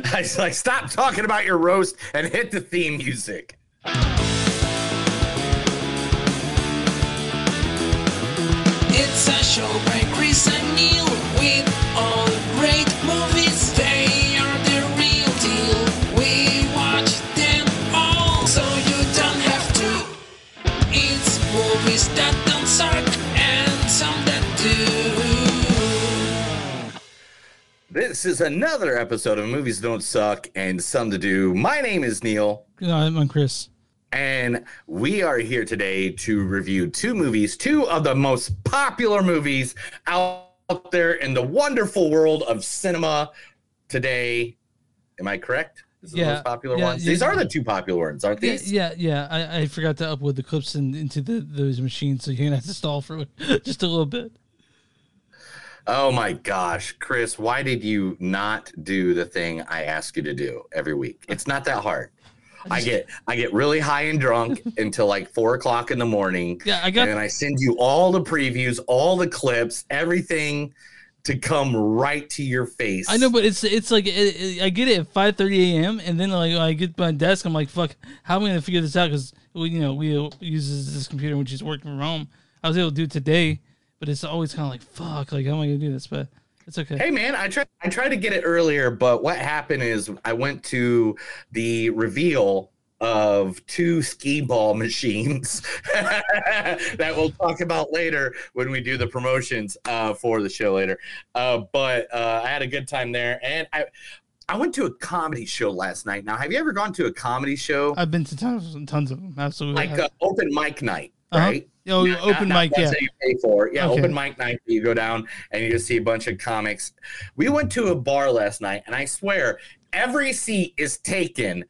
I was like, stop talking about your roast and hit the theme music. It's a show by Chris and Neil with all This is another episode of Movies Don't Suck and Some to Do. My name is Neil, No, I'm Chris. and we are here today to review two movies, two of the most popular movies out there in the wonderful world of cinema today. Am I correct? This is the Yeah, most popular yeah, ones. yeah. These are the two popular ones, aren't these? yeah, yeah. I, I forgot to upload the clips in, into the those machines, so you're gonna have to stall for just a little bit. Oh my gosh, Chris, why did you not do the thing I ask you to do every week? It's not that hard. I get I get really high and drunk until like four o'clock in the morning. Yeah, I got- and I send you all the previews, all the clips, everything to come right to your face. I know, but it's it's like it, it- I get it at 5:30 a.m. and then like when I get to my desk, I'm like, fuck, how am I gonna figure this out? Because we, you know, we uh, uses this computer when she's working from home. I was able to do it today, but it's always kind of like, fuck, like how am I gonna do this? But it's okay. Hey man, I tried I tried to get it earlier, but what happened is I went to the reveal of two skee ball machines that we'll talk about later when we do the promotions uh, for the show later. Uh, but uh, I had a good time there, and I I went to a comedy show last night. Now, have you ever gone to a comedy show I've been to tons, and tons of them. Absolutely. like uh, open mic night, Uh-huh. right? Oh, Not- open not- mic, not yeah. you pay for. Yeah, Okay. open mic night. You go down and you just see a bunch of comics. We went to a bar last night, and I swear every seat is taken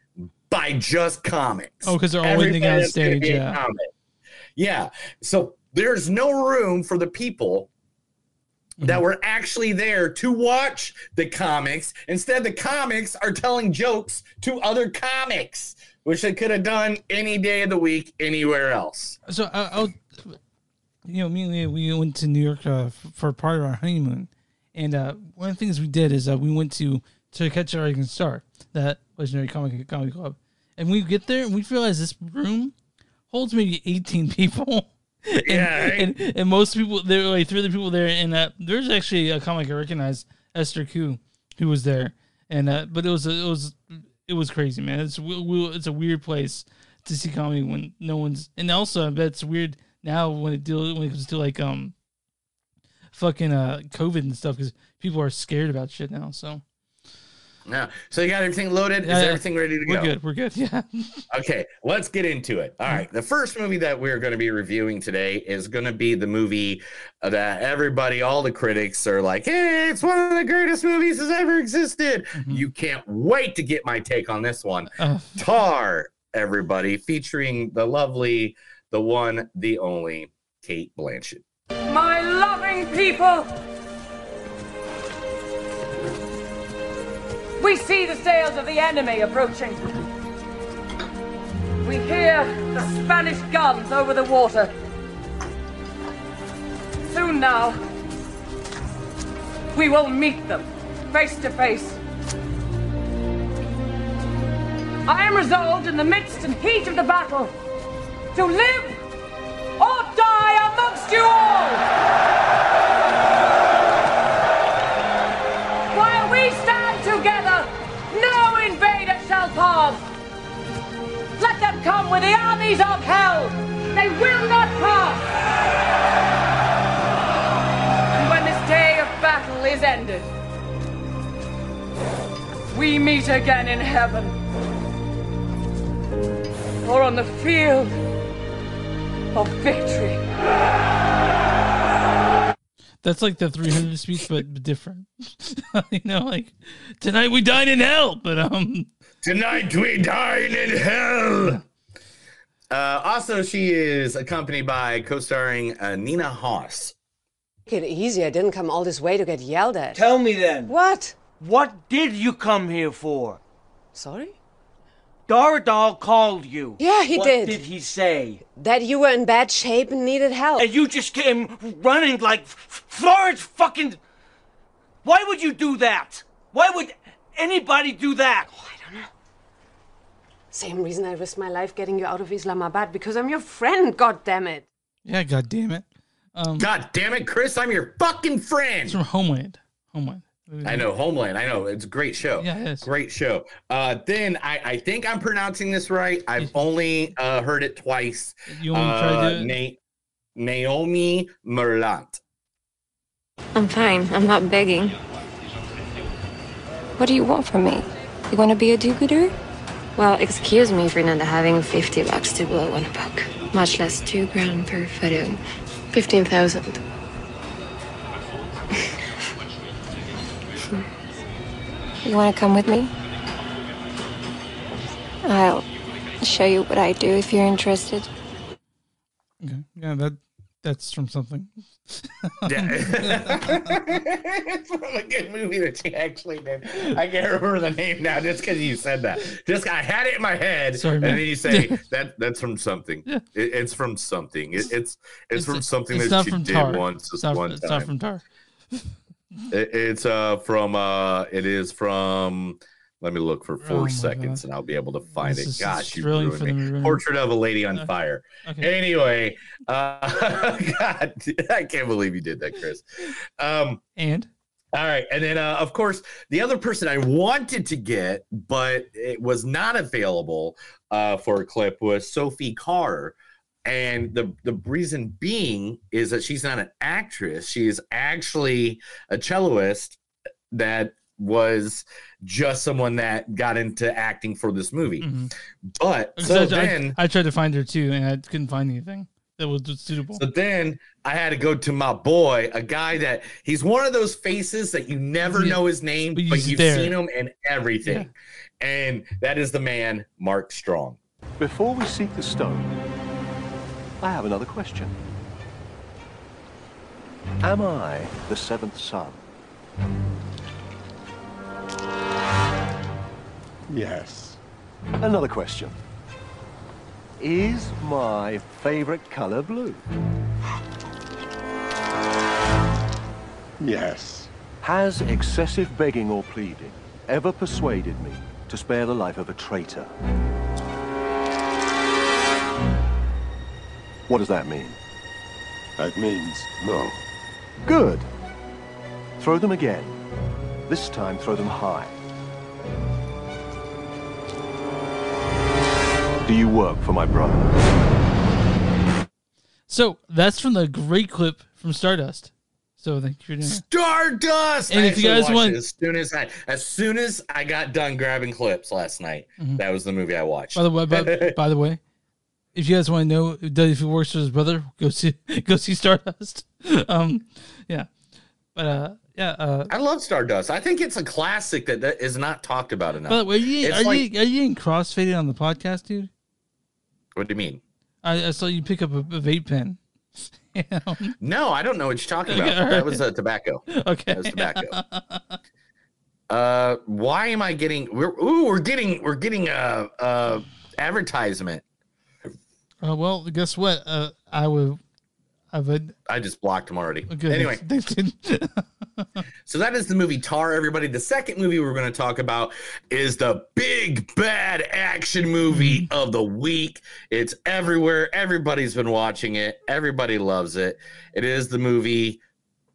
by just comics. Oh, because they're all waiting on stage, yeah. Yeah. So there's no room for the people Mm-hmm. that were actually there to watch the comics. Instead, the comics are telling jokes to other comics, which they could have done any day of the week, anywhere else. So I, I was, you know, me and Leah, we went to New York uh, for part of our honeymoon, and uh, one of the things we did is uh, we went to to catch a rising star, that legendary comic comedy club, and we get there and we realize this room holds maybe eighteen people. and, Yeah, right? and, and most people there were like three other people there, and uh, there's actually a comic I recognize, Esther Ku, who was there, and uh, but it was it was it was crazy, man. It's it's a weird place to see comedy when no one's, and also I bet it's weird now when it deal when it comes to like um fucking uh COVID and stuff because people are scared about shit now. So Yeah. So you got everything loaded? Yeah, Is yeah. everything ready to go? we're good. We're good. Yeah. Okay, let's get into it. All right. The first movie that we're going to be reviewing today is going to be the movie that everybody, all the critics are like, hey, it's one of the greatest movies that's ever existed. You can't wait to get my take on this one. Uh, Tar, everybody, featuring the lovely, the one, the only Cate Blanchett. My loving people! We see the sails of the enemy approaching. We hear the Spanish guns over the water. Soon now, we will meet them face to face. I am resolved in the midst and heat of the battle to live or die amongst you all! Come with the armies of hell. They will not pass. And when this day of battle is ended, we meet again in heaven. Or on the field of victory. that's like the 300 speech, but but different. you know, like tonight we dine in hell, but um, Tonight we dine in hell. Uh, also, she is accompanied by co-starring uh, Nina Hoss. Take it easy. I didn't come all this way to get yelled at. Tell me then, What? what did you come here for? Sorry? Doradal called you. Yeah, he what did. did he say? That you were in bad shape and needed help. And you just came running like Florence fucking. Why would you do that? Why would anybody do that? Same reason I risked my life getting you out of Islamabad because I'm your friend, god damn it. Yeah, god damn it. Um, God damn it, Chris! I'm your fucking it's friend. from Homeland. Homeland. I know Homeland. I know it's a great show. Yeah, it is. Great show. Uh, then I, I think I'm pronouncing this right. I've only uh, heard it twice. You want me to try to Uh, do it? Na- Naomi Merlant. I'm fine. I'm not begging. What do you want from me? You want to be a do-gooder? Well, excuse me for not having 50 bucks to blow on a book. Much less two grand per photo. 15,000. you want to come with me? I'll show you what I do if you're interested. Okay. Yeah, that that's from something. Yeah. it's from a good movie that she actually did. I can't remember the name now just because you said that. Just I had it in my head, Sorry, and man. then you say that that's from something. Yeah. It, it's from something. It, it's it's from something it's that not she from did Tar. once. It's Just not, one it's time. not from Tar. It- it's uh from uh it is from let me look for Oh four my seconds God. and I'll be able to find This it. Gosh, you ruined me. Portrait of a Lady on Uh, Fire. Okay. Anyway, uh God, I can't believe you did that, Chris. Um And all right, and then uh, of course the other person I wanted to get, but it was not available uh, for a clip was Sophie Carr, and the the reason being is that she's not an actress; she is actually a celloist that was just someone that got into acting for this movie. mhm. But so I, then. I, I tried to find her too, and I couldn't find anything that was suitable. So then I had to go to my boy, a guy that he's one of those faces that you never Yeah, know his name, but but, you've there. seen him in everything. And that is the man, Mark Strong. Before we seek the stone, I have another question. Am I the seventh son? Yes. Another question. Is my favorite color blue? Yes. Has excessive begging or pleading ever persuaded me to spare the life of a traitor? What does that mean? That means no. Good. Throw them again. This time, throw them high. Do you work for my brother? So that's from the great clip from Stardust. So thank you for doing. Stardust. And I if you guys want- as soon as I as soon as I got done grabbing clips last night, that was the movie I watched. By the way, by, by the way, if you guys want to know if he works for his brother, go see go see Stardust. Um, yeah, but uh, yeah. Uh, I love Stardust. I think it's a classic that, that is not talked about enough. by the way, are you are like- you are you getting crossfaded on the podcast, dude? What do you mean? I, I saw you pick up a, a vape pen. No, I don't know what you're talking about. all That was uh, tobacco. Okay. That was tobacco. uh, why am I getting? We're ooh, we're getting we're getting a, a advertisement. Uh, well, guess what? Uh, I would. I would. I just blocked him already. Good. Anyway, so that is the movie Tar. Everybody, the second movie we're going to talk about is the big bad action movie Mm-hmm. of the week. It's everywhere. Everybody's been watching it. Everybody loves it. It is the movie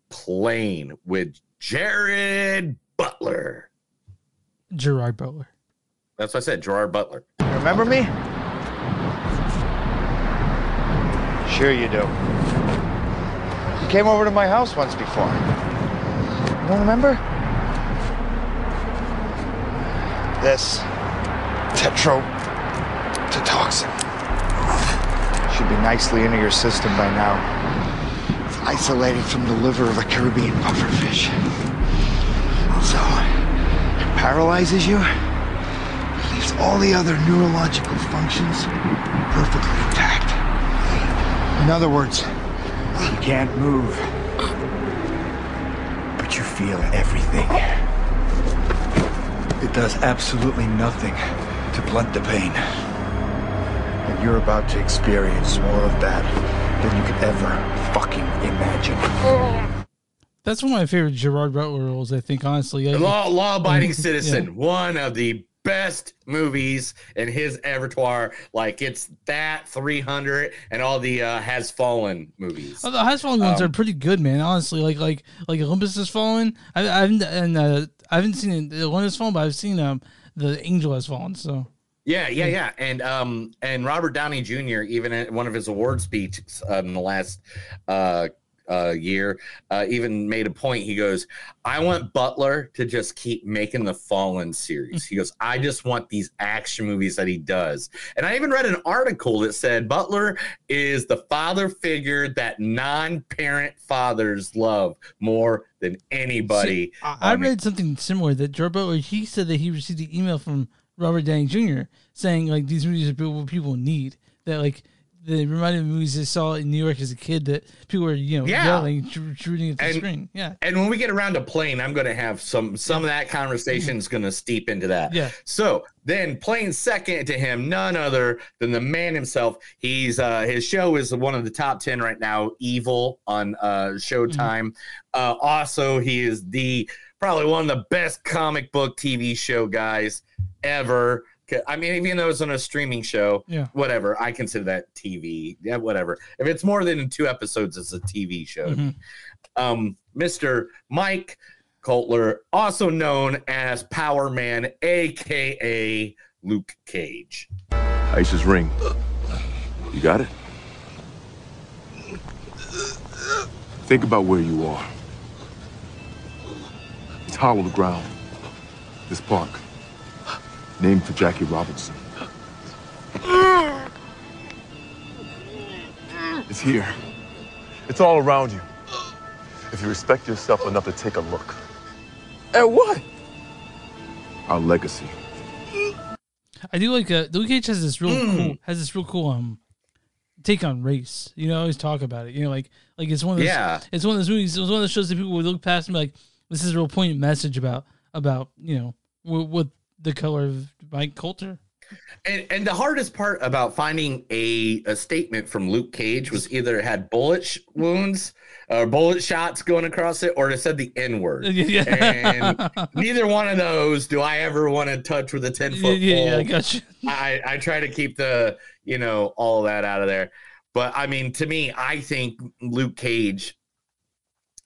Plane with Jared Butler. Gerard Butler. That's what I said, Gerard Butler. Remember me? Sure you do. Came over to my house once before. You don't remember? This tetrodotoxin should be nicely into your system by now. It's isolated from the liver of a Caribbean pufferfish. So, it paralyzes you, leaves all the other neurological functions perfectly intact. In other words, you can't move, but you feel everything. It does absolutely nothing to blunt the pain. And you're about to experience more of that than you could ever fucking imagine. That's one of my favorite Gerard Butler roles. I think honestly, Like, Law Law Abiding Yeah. Citizen, one of the best movies in his repertoire. Like it's that 300 and all the uh, Has Fallen movies. Oh, the Has Fallen ones Um, are pretty good, man. Honestly, like like like Olympus Has Fallen. I, I haven't and uh, I haven't seen the Olympus Has Fallen, but I've seen um the Angel Has Fallen. So Yeah, yeah, yeah, and um, and Robert Downey Jr. even at one of his award speeches uh, in the last uh, uh, year, uh, even made a point. He goes, "I want Butler to just keep making the Fallen series." He goes, "I just want these action movies that he does." And I even read an article that said Butler is the father figure that non-parent fathers love more than anybody. See, I, I read something similar that Gerard Butler he said that he received an email from Robert Downey Jr. saying like these movies are what people need. That like they reminded me of movies I saw in New York as a kid that people were you know Yeah. yelling, shooting at the And- screen. Yeah. And when we get around to plane, I'm going to have some some of that conversation is going to steep into that. Yeah. So then, playing second to him, none other than the man himself. He's uh, his show is one of the top ten right now. Evil on uh, Showtime. Uh, also, he is the probably one of the best comic book TV show guys ever. 'Cause- I mean, even though it's on a streaming show, Yeah. whatever. I consider that TV. Yeah, whatever. If it's more than two episodes, it's a TV show to me um, Mr. Mike Colter, also known as Power Man, aka Luke Cage. Ice's ring. You got it? Think about where you are. It's hollowed ground. This park. Named for Jackie Robinson. It's here. It's all around you. If you respect yourself enough to take a look. At what? Our legacy. I do like uh, Luke Cage has this real Hmm. cool has this real cool um take on race. You know, I always talk about it. You know, like like it's one of those Yeah. it's one of those movies. It was one of those shows that people would look past and be like, "This is a real poignant message about about you know what, with the color of Mike Colter." And and the hardest part about finding a, a statement from Luke Cage was either it had bullet sh- wounds or bullet shots going across it, or it said the N word. Yeah. And neither one of those do I ever want to touch with a ten foot yeah, yeah, I got you. I, I try to keep the you know all of that out of there. But I mean, to me, I think Luke Cage.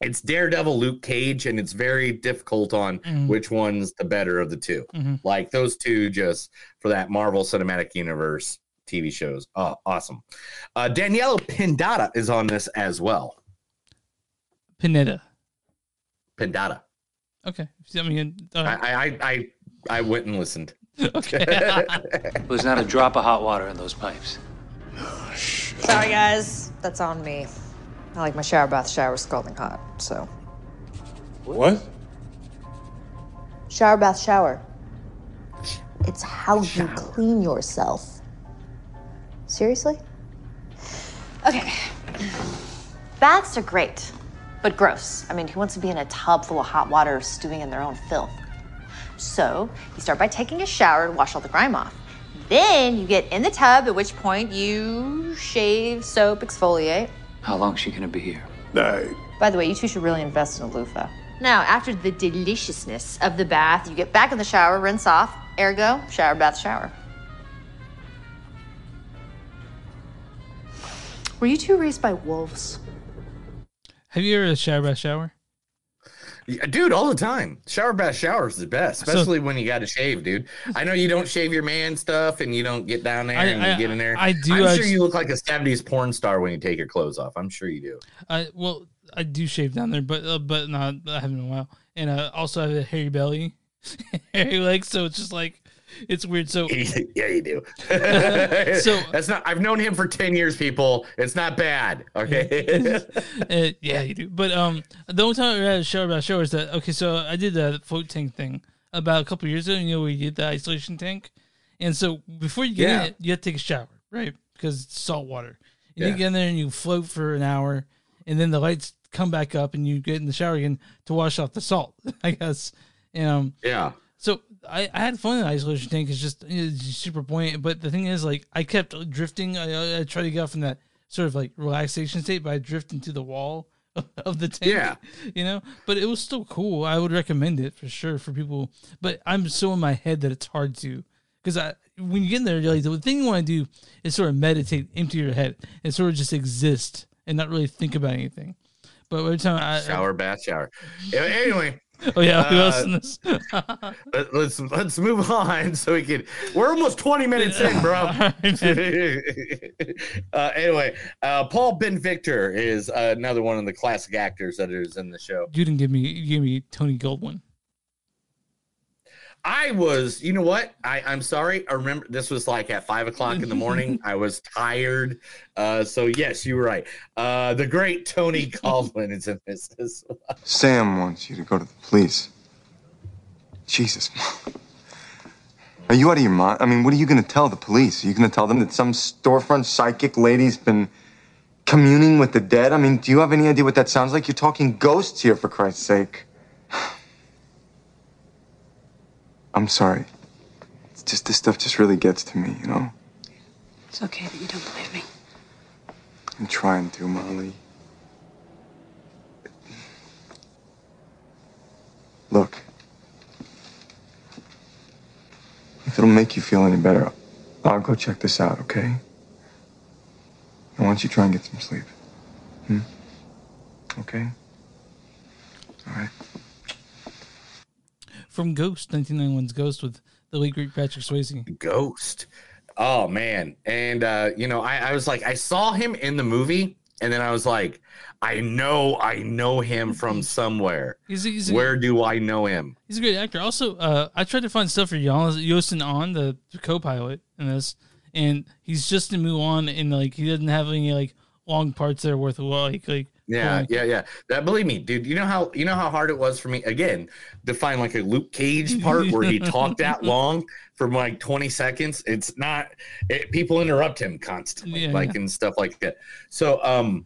It's Daredevil, Luke Cage, and it's very difficult on Mhm. which one's the better of the 2 Mhm. Like those two, just for that Marvel Cinematic Universe TV shows. Oh, awesome. Uh, Daniela Pindata is on this as well. Pineda. Pindata. Okay, I mean, uh, I, I, I, I went and listened. okay. There's not a drop of hot water in those pipes. Sorry, guys. That's on me. I like my shower bath shower scalding hot, so. What? Shower bath shower. It's how you clean yourself. Seriously? Okay. Baths are great, but gross. I mean, who wants to be in a tub full of hot water stewing in their own filth? So, you start by taking a shower to wash all the grime off. Then you get in the tub, at which point you shave, soap, exfoliate. How long's she gonna be here? By the way, you two should really invest in a loofah. Now, after the deliciousness of the bath, you get back in the shower, rinse off, ergo, shower, bath, shower. Were you two raised by wolves? Have you ever had a shower bath shower? Dude, all the time. Shower bath shower is the best, So- especially when you got to shave, dude. I know you don't shave your man stuff and you don't get down there I- and I- get in there. I do, I'm I sure just- you look like a 70s porn star when you take your clothes off. I'm sure you do. I well, I do shave down there, but uh, but not I haven't in a while, and uh, also I have a hairy belly, hairy legs, so it's just like it's weird. So yeah, you do. So- that's not. I've known him for 10 years, people. It's not bad. Okay. uh, yeah, you do. But um, the only time I had a shower about shower is that okay. So I did the float tank thing about a couple years ago. You know, we did the isolation tank, and so before you get Yeah. in it, you have to take a shower, right? Because it's salt water. And you Yeah. get in there and you float for an hour, and then the lights come back up, and you get in the shower again to wash off the salt. I guess. And, um, yeah. I, I had fun in the isolation tank. It's just it's super buoyant. But the thing is, like, I kept drifting. I, I, I tried to get off in that sort of like relaxation state, by drifting to the wall of the tank. Yeah. you know, but it was still cool. I would recommend it for sure for people. But I'm so in my head that it's hard to because I when you get in there, you're like the thing you want to do is sort of meditate, empty your head, and sort of just exist and not really think about anything. But every time I Shower, bath, shower. Anyway. Oh yeah, who else uh, in this? let- let's let's move on so we can. We're almost twenty minutes in, bro. uh, anyway, uh, Paul Ben Victor is uh, another one of the classic actors that is in the show. You didn't give me you gave me Tony Goldwyn. I was, you know what? I, I'm sorry. I remember this was like at five o'clock in the morning. I was tired. Uh, so yes, you were right. Uh, the great Tony Goldwyn is in this as well. Sam wants you to go to the police. Jesus. Are you out of your mind? I mean, what are you going to tell the police? Are you going to tell them that some storefront psychic lady's been communing with the dead? I mean, do you have any idea what that sounds like? You're talking ghosts here, for Christ's sake. I'm sorry. It's just this stuff just really gets to me, you know? It's okay that you don't believe me. I'm trying to, Molly. Look. If it'll make you feel any better, I'll go check this out, okay? I want you to try and get some sleep. Hmm? Okay? All right. From Ghost, 1991's Ghost with the late great Patrick Swayze. Ghost. Oh man. And uh, you know, I, I was like, I saw him in the movie, and then I was like, I know, I know him from somewhere. He's he's Where do I know him? He's a great actor. Also, uh, I tried to find stuff for Yoson An the co-pilot in this, and he's just in Mulan, and like he doesn't have any like long parts that are worth while. like like. Yeah, yeah, yeah. That believe me, dude. You know how you know how hard it was for me again to find like a Luke Cage part where he talked that long for like twenty seconds. It's not. It, people interrupt him constantly, Yeah, like yeah. and stuff like that. So, um,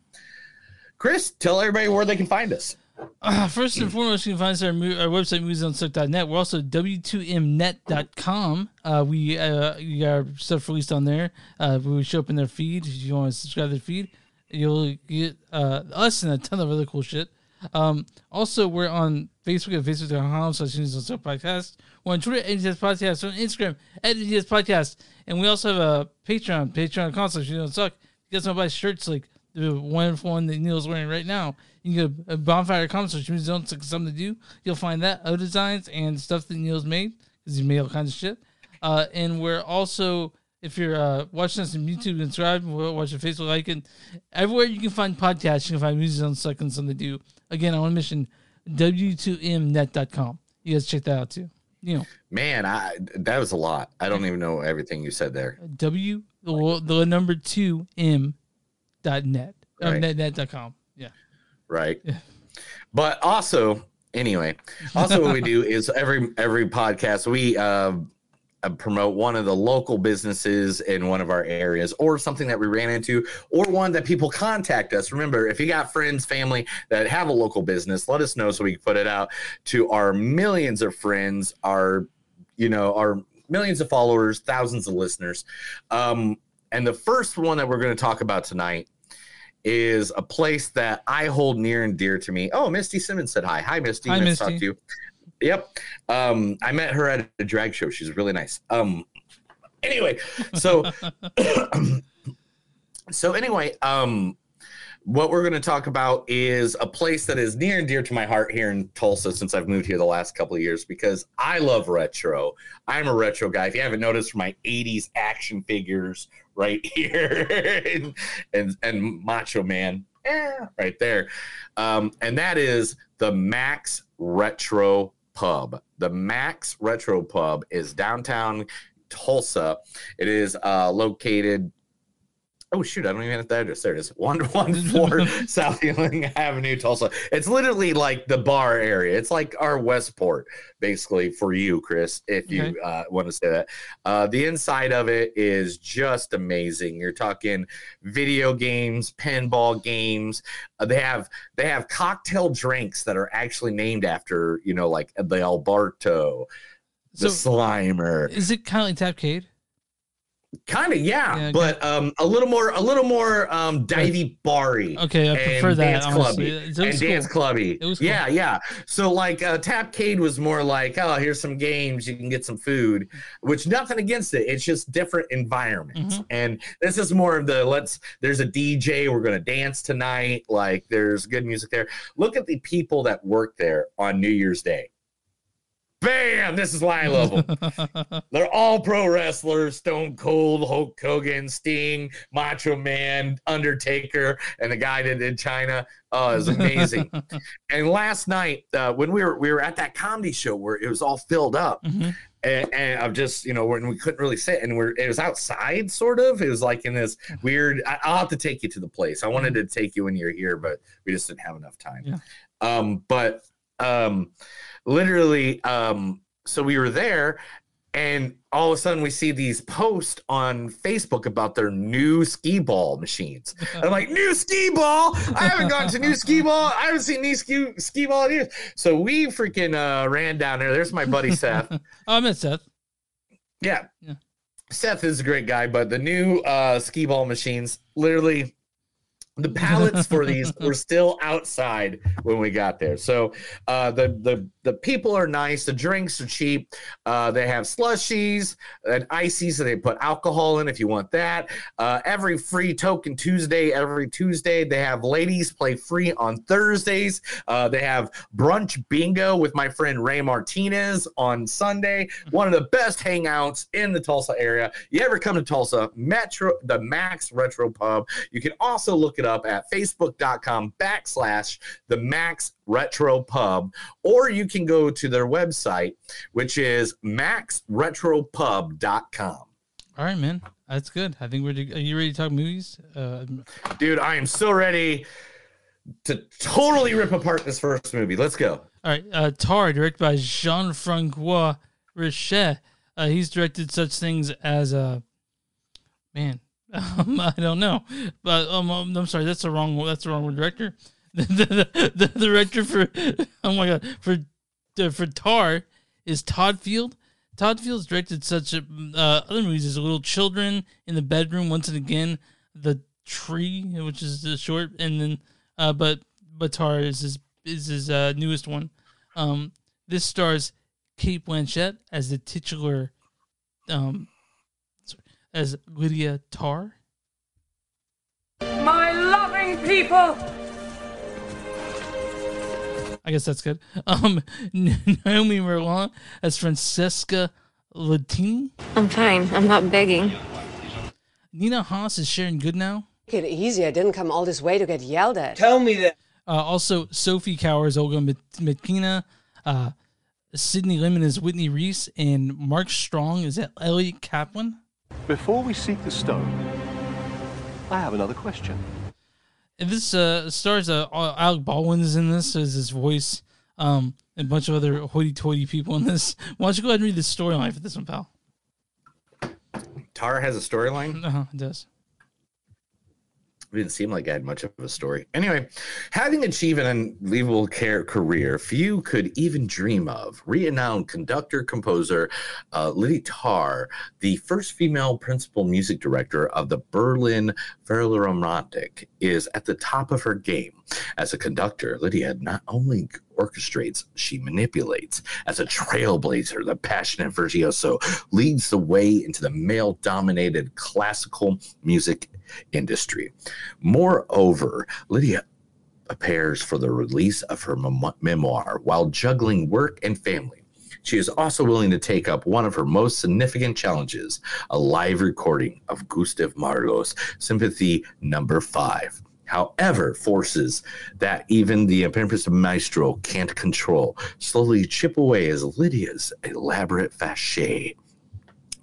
Chris, tell everybody where they can find us. Uh, first and foremost, you can find us at our, mo- our website, moviesonsuck.net. We're also w2mnet.com. Uh, we uh, we got our stuff released on there. Uh, we show up in their feed. If you want to subscribe to the feed, you'll get uh, us and a ton of other cool shit. Um, also, we're on Facebook at facebook.com slash Suck podcast. We're on Twitter at NGS Podcast. We're on Instagram at NGS Podcast. And we also have a Patreon, patreon.com slash on Suck. You guys want to buy shirts like the wonderful one that Neil's wearing right now. You can go to bonfire.com slash Movies on Suck something to do. You'll find that, other designs, and stuff that Neil's made because he made all kinds of shit. Uh, and we're also, if you're uh, watching us on YouTube, subscribe, we're Facebook, like it. Everywhere you can find podcasts, you can find Movies on and something to do. Again, I want to mention w2mnet.com. You guys check that out too. You know, Man, I that was a lot. I don't even know everything you said there. W the, the number two M dot net. Right. net, net dot com. Yeah. right? But also, anyway, also what we do is every every podcast we uh, promote one of the local businesses in one of our areas, or something that we ran into, or one that people contact us. Remember, if you got friends, family that have a local business, let us know so we can put it out to our millions of friends, our you know our millions of followers, thousands of listeners. Um, and the first one that we're going to talk about tonight is a place that I hold near and dear to me. Oh, Misty Simmons said hi. Hi, Misty. Hi, nice to Misty. talk to you. Yep. Um, I met her at a drag show. She's really nice. Um, anyway, so so anyway, um, what we're going to talk about is a place that is near and dear to my heart here in Tulsa since I've moved here the last couple of years because I love retro. I'm a retro guy. If you haven't noticed my 80s action figures right here and, and, and Macho Man eh, right there. Um, and that is the Max Retro Pub. The Max Retro Pub is downtown Tulsa. It is uh, located Oh shoot! I don't even have the address. There it is. One one four South Ewing Avenue, Tulsa. It's literally like the bar area. It's like our Westport, basically for you, Chris, if you Okay. uh, want to say that. Uh, the inside of it is just amazing. You're talking video games, pinball games. Uh, they have they have cocktail drinks that are actually named after you know like the Alberto, the So- Slimer. Is it kind of like Tapcade? Kind of, yeah, but um, a little more, a little more um, divey barry. Okay, I prefer that, dance honestly. clubby It was and dance cool. clubby. It was cool. yeah, yeah. So like uh, Tapcade was more like, oh, here's some games, you can get some food, which nothing against it. It's just different environments, Mhm. and this is more of the let's. There's a DJ, we're gonna dance tonight. Like there's good music there. Look at the people that work there on New Year's Day. Bam! This is why I love them. They're all pro wrestlers: Stone Cold, Hulk Hogan, Sting, Macho Man, Undertaker, and the guy that did Chyna. Oh, it's amazing. and last night, uh, when we were we were at that comedy show where it was all filled up, Mhm. and, and I'm just you know when we couldn't really sit, and we're it was outside, sort of. It was like in this weird. I, I'll have to take you to the place. I wanted to take you when you're here, but we just didn't have enough time. Yeah. Um, but um, literally, um, so we were there, and all of a sudden we see these posts on Facebook about their new ski ball machines. I'm like, new ski ball? I haven't gone to new ski ball. I haven't seen new ski skee ball in years. So we freaking uh, ran down there. There's my buddy Seth. oh, I met Seth. Yeah. Yeah. Seth is a great guy, but the new uh skee ball machines, literally the pallets for these were still outside when we got there. So uh the the the people are nice, the drinks are cheap. Uh they have slushies and ices that they put alcohol in if you want that. Uh every free token Tuesday, every Tuesday they have ladies play free on Thursdays. Uh they have brunch bingo with my friend Ray Martinez on Sunday. One of the best hangouts in the Tulsa area. You ever come to Tulsa, Metro, the Max Retro Pub. You can also look it up at facebook.com backslash the Max Retro Pub, or you can go to their website, which is maxretropub.com. All right, man. That's good. I think we're. Are you ready to talk movies? Uh, Dude, I am so ready to totally rip apart this first movie. Let's go. All right, uh, Tar, directed by Jean Francois Richet. Uh, he's directed such things as uh, man, um, I don't know, but um, um, I'm sorry, that's the wrong. That's the wrong word. Director, the, the, the, director for oh my god for uh, for Tar is Todd Field. Todd Field's directed such uh, other movies as Little Children in the Bedroom, Once and Again, The Tree, which is the short, and then uh, but but Tar is his is his uh, newest one. Um, this stars Cate Blanchett as the titular, um, as Lydia Tar. My loving people! I guess that's good. Um, Naomi Merlan as Francesca Latini. I'm fine. I'm not begging. Nina Hoss is Sharon Goodnow. Take it easy. I didn't come all this way to get yelled at. Tell me that. Uh, also, Sophie Kauer is Olga Mik- Mitkina. Uh, Sydney Lemmon is Whitney Reese, and Mark Strong is Elliot Kaplan. Before we seek the stone, I have another question. This uh, stars uh, Alec Baldwin is in this as his voice, um, and a bunch of other hoity-toity people in this. Why don't you go ahead and read the storyline for this one, pal? Tara has a storyline. Uh-huh, it does. It didn't seem like I had much of a story. Anyway, having achieved an unbelievable care career few could even dream of, renowned conductor composer uh, Lydia Tar, the first female principal music director of the Berlin Philharmonic, is at the top of her game. As a conductor, Lydia not only orchestrates, she manipulates. As a trailblazer, the passionate virtuoso leads the way into the male dominated classical music industry. Moreover, Lydia prepares for the release of her mem- memoir while juggling work and family. She is also willing to take up one of her most significant challenges a live recording of Gustav Mahler's Sympathy Number Five. However, forces that even the Apprentice Maestro can't control slowly chip away as Lydia's elaborate fachet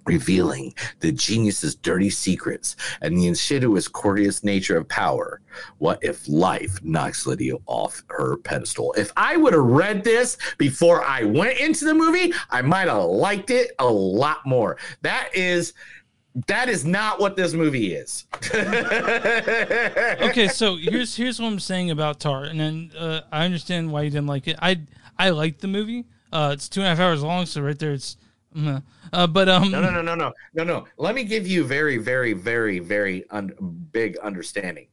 revealing the genius's dirty secrets and the insidious, courteous nature of power. What if life knocks Lydia off her pedestal? If I would have read this before I went into the movie, I might have liked it a lot more. That is. That is not what this movie is. okay, so here's here's what I'm saying about Tar, and then uh, I understand why you didn't like it. I I liked the movie. Uh, it's two and a half hours long, so right there, it's. Uh, but um, No, no, no, no, no, no, no. Let me give you very, very, very, very un- big understanding.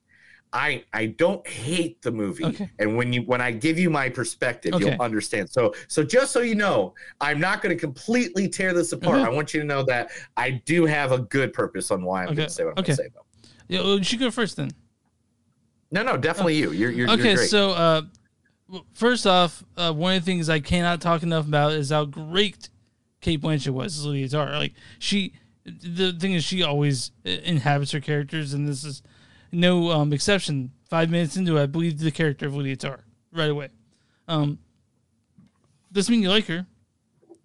I I don't hate the movie, Okay. and when you when I give you my perspective, Okay. you'll understand. So so just so you know, I'm not going to completely tear this apart. Okay. I want you to know that I do have a good purpose on why I'm going to say what I'm going to say. Though. Yeah, well, you should go first then. No, no, definitely you. You're you're, okay, you're so uh, first off, uh, one of the things I cannot talk enough about is how great Cate Blanchett was as Lydia Tar. Like she, the thing is, she always uh, inhabits her characters, and this is no um, exception. Five minutes into it, I believe the character of Lydia Tar right away. Um, doesn't mean you like her,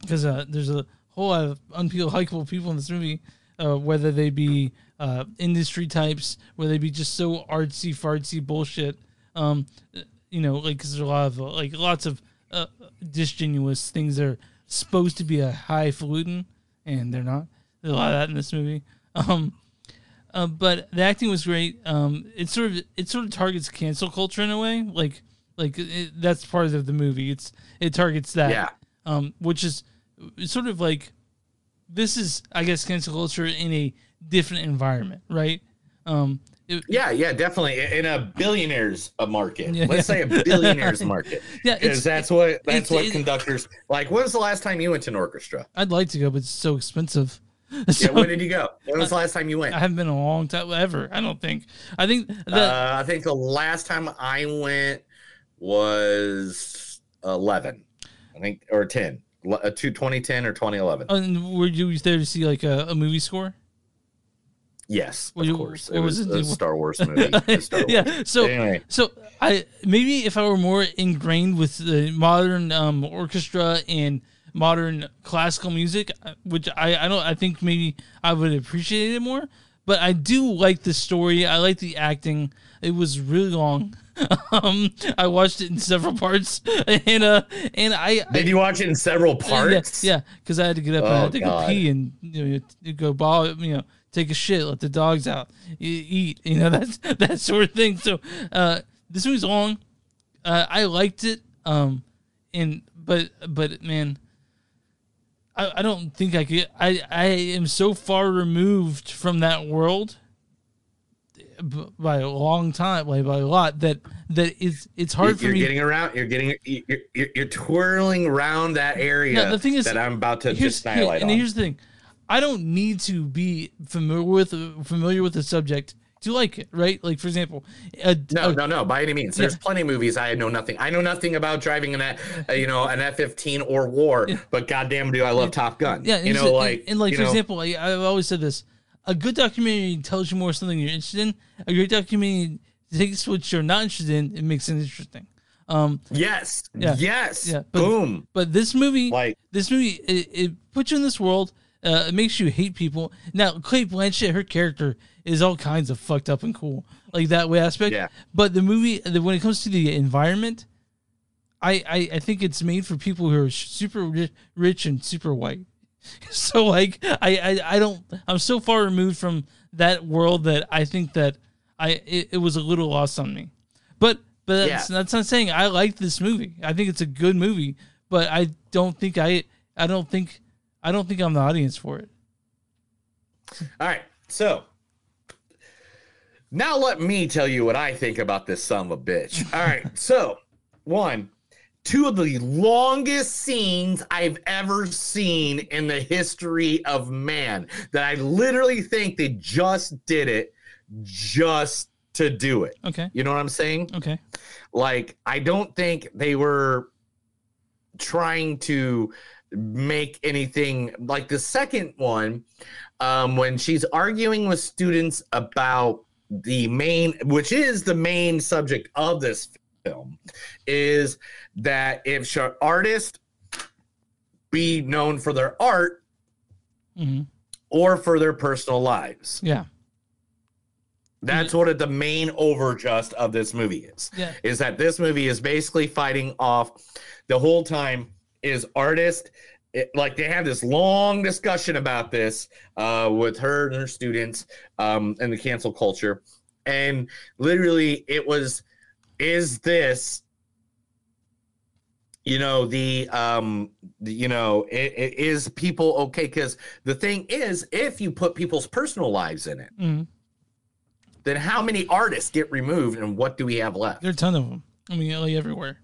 because uh, there's a whole lot of unlikable people in this movie, uh, whether they be uh, industry types, whether they be just so artsy fartsy bullshit. Um, you know, like 'cause there's a lot of uh, like lots of uh, disingenuous things that are supposed to be a highfalutin, and they're not. There's a lot of that in this movie. Um, uh, but the acting was great. Um, it sort of it sort of targets cancel culture in a way, like like it, that's part of the movie. It's it targets that, Yeah. Um, which is sort of like this is I guess cancel culture in a different environment, right? Um, it- Yeah, yeah, definitely in a billionaires market. Yeah, Let's yeah. say a billionaires market. Yeah, because that's what that's what conductors like. When was the last time you went to an orchestra? I'd like to go, but it's so expensive. Yeah, So- when did you go? When was the last time you went? I haven't been a long time ever. I don't think. I think that uh, I think the last time I went was eleven. I think or ten. Uh, 2010 or 2011. uh, and were you there to see like a, a movie score? Yes, Were of you- course. It was, was a Star Wars movie. Star Wars. yeah. So Anyway. so I maybe if I were more ingrained with the modern um, orchestra and modern classical music, uh, which I I don't I think maybe I would appreciate it more. But I do like the story. I like the acting. It was really long. um, I watched it in several parts, and uh, and I Did you watch it in several yeah, parts? Yeah, because I had to get up and I Oh, had to go pee and you know you go ball, you know, take a shit, let the dogs out, eat, you know that's that sort of thing. So uh, this movie's long. Uh, I liked it, um, and but but man, I, I don't think I could. I I am so far removed from that world by a long time, like by a lot that that it's it's hard You're, for you're me. getting around. You're getting. You're, you're, you're twirling around that area. Yeah, the thing is that I'm about to just here- annihilate and on. here's the thing: I don't need to be familiar with familiar with the subject to like it, right? Like for example, a, No, a- no, no. By any means, Yeah. there's plenty of movies I know nothing. I know nothing about driving an, F- uh, you know, an F-15 or war. But goddamn, do I love Top Gun? Yeah, you know, like and, and like for know, example, I, I've always said this: a good documentary tells you more something you're interested in. A great documentary takes what you're not interested in and makes it interesting. Um, Yes, yeah, yes, yeah. But, boom. But this movie, Like- this movie, it, it puts you in this world. Uh, it makes you hate people. Now, Cate Blanchett, her character is all kinds of fucked up and cool, like that way aspect. Yeah. But the movie, the, when it comes to the environment, I, I I think it's made for people who are super ri- rich and super white. So like I, I I don't I'm so far removed from that world that I think that I it, it was a little lost on me. But but that's, Yeah. that's not saying I like this movie. I think it's a good movie, but I don't think I I don't think I don't think I'm the audience for it. All right, so now let me tell you what I think about this son of a bitch. All right, so one, two of the longest scenes I've ever seen in the history of man that I literally think they just did it just to do it. Okay. You know what I'm saying? Okay. Like, I don't think they were trying to make anything like the second one um, when she's arguing with students about the main, which is the main subject of this film, is that if should artists be known for their art Mhm. or for their personal lives. Yeah. That's what the main overjust of this movie is. Yeah. Is that this movie is basically fighting off the whole time is artist it, like they have this long discussion about this uh, with her and her students um, and the cancel culture and literally it was is this you know the um the- you know i- i- is people okay because the thing is if you put people's personal lives in it Mhm. then how many artists get removed and what do we have left There are a ton of them. I mean, like everywhere.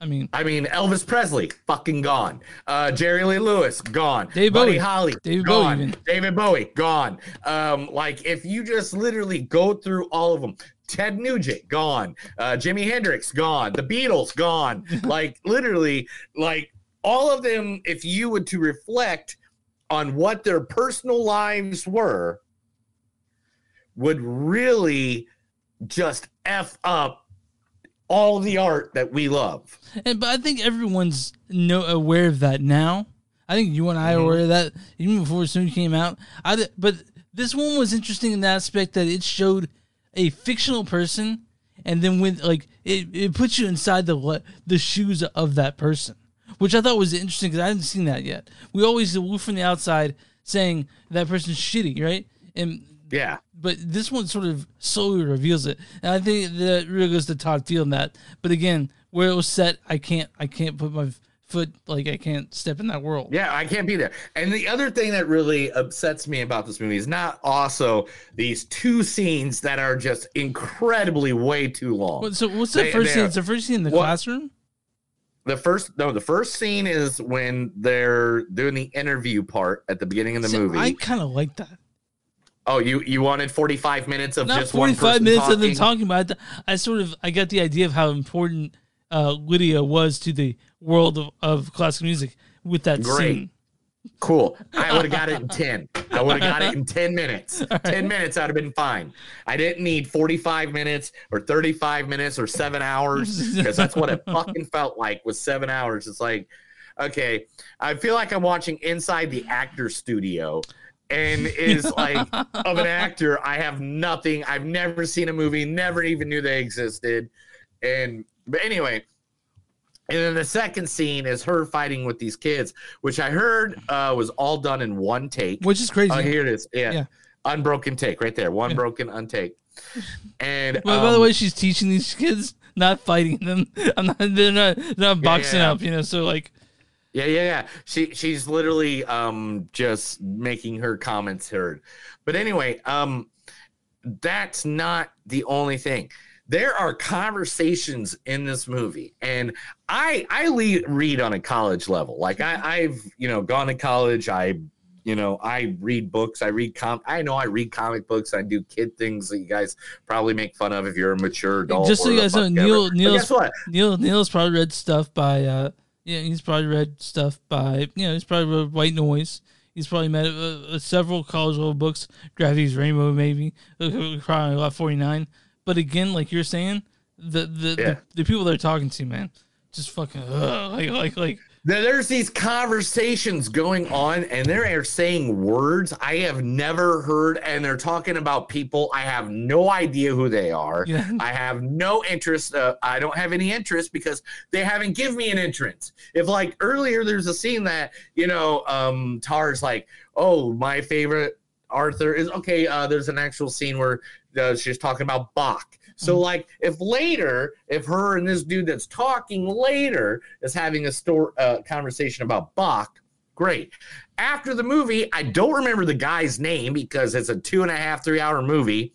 I mean, I mean, Elvis Presley, fucking gone. Uh, Jerry Lee Lewis, gone. David Buddy Bowie. Holly, David Bowie gone. even. David Bowie, gone. Um, like if you just literally go through all of them, Ted Nugent, gone. Uh, Jimi Hendrix, gone. The Beatles, gone. like literally, like all of them. If you would to reflect on what their personal lives were, would really just f up all the art that we love. And but I think everyone's no aware of that now. I think you and I Mm-hmm. are aware of that even before movie came out. I but this one was interesting in the aspect that it showed a fictional person, and then when like it, it puts you inside the le- the shoes of that person, which I thought was interesting because I hadn't seen that yet. We always look from the outside saying that person's shitty, right? And Yeah. but this one sort of slowly reveals it, and I think that really goes to Todd Field in that. But again, where it was set, I can't, I can't put my foot like I can't step in that world. Yeah, I can't be there. And the other thing that really upsets me about this movie is not also these two scenes that are just incredibly way too long. So what's the They- first scene? It's the first scene in the What- classroom. The first no, the first scene is when they're doing the interview part at the beginning of the movie. I kind of like that. Oh, you you wanted 45 minutes of Not just one forty-five person minutes of them talking? talking about it. I sort of, I got the idea of how important uh, Lydia was to the world of, of classical music with that Great. scene. Cool. I would have got it in 10. I would have got it in 10 minutes. 10 minutes, I'd have been fine. I didn't need 45 minutes or 35 minutes or seven hours because that's what it fucking felt like was seven hours. It's like, okay, I feel like I'm watching inside the actor studio and is like of an actor I have nothing. I've never seen a movie, never even knew they existed. And but anyway, and then the second scene is her fighting with these kids, which I heard uh, was all done in one take. Which is crazy. Oh, here it is. Yeah. Yeah. Unbroken take right there. One broken untake. And Well, by the um, way, she's teaching these kids, not fighting them. I'm not. They're not. They're not boxing yeah. up. You know. So like, Yeah, yeah, yeah. She she's literally um just making her comments heard. But anyway, um that's not the only thing. There are conversations in this movie, and I I le- read on a college level. Like I I've you know gone to college. I you know I read books. I read com. I know I read comic books. I do kid things that you guys probably make fun of if you're a mature adult. just so you guys know, Neil. Neil's guess what? Neil. Neil's probably read stuff by. uh Yeah, he's probably read stuff by. You know, he's probably read White Noise. He's probably met uh, uh, several college level books. Gravity's Rainbow, maybe. Probably a lot forty nine. But again, like you're saying, the the, Yeah. the the people they're talking to, man, just fucking ugh, like like like. There- There's these conversations going on, and they are saying words I have never heard, and they're talking about people I have no idea who they are. Yeah. I have no interest. Uh, I don't have any interest because they haven't given me an entrance. If like earlier, there's a scene that you know, um, Tar's like, "Oh, my favorite Arthur is okay." Uh, there's an actual scene where uh, she's talking about Bach. So, like, if later, if her and this dude that's talking later is having a store uh, conversation about Bach, great. After the movie, I don't remember the guy's name because it's a two and a half, three hour movie.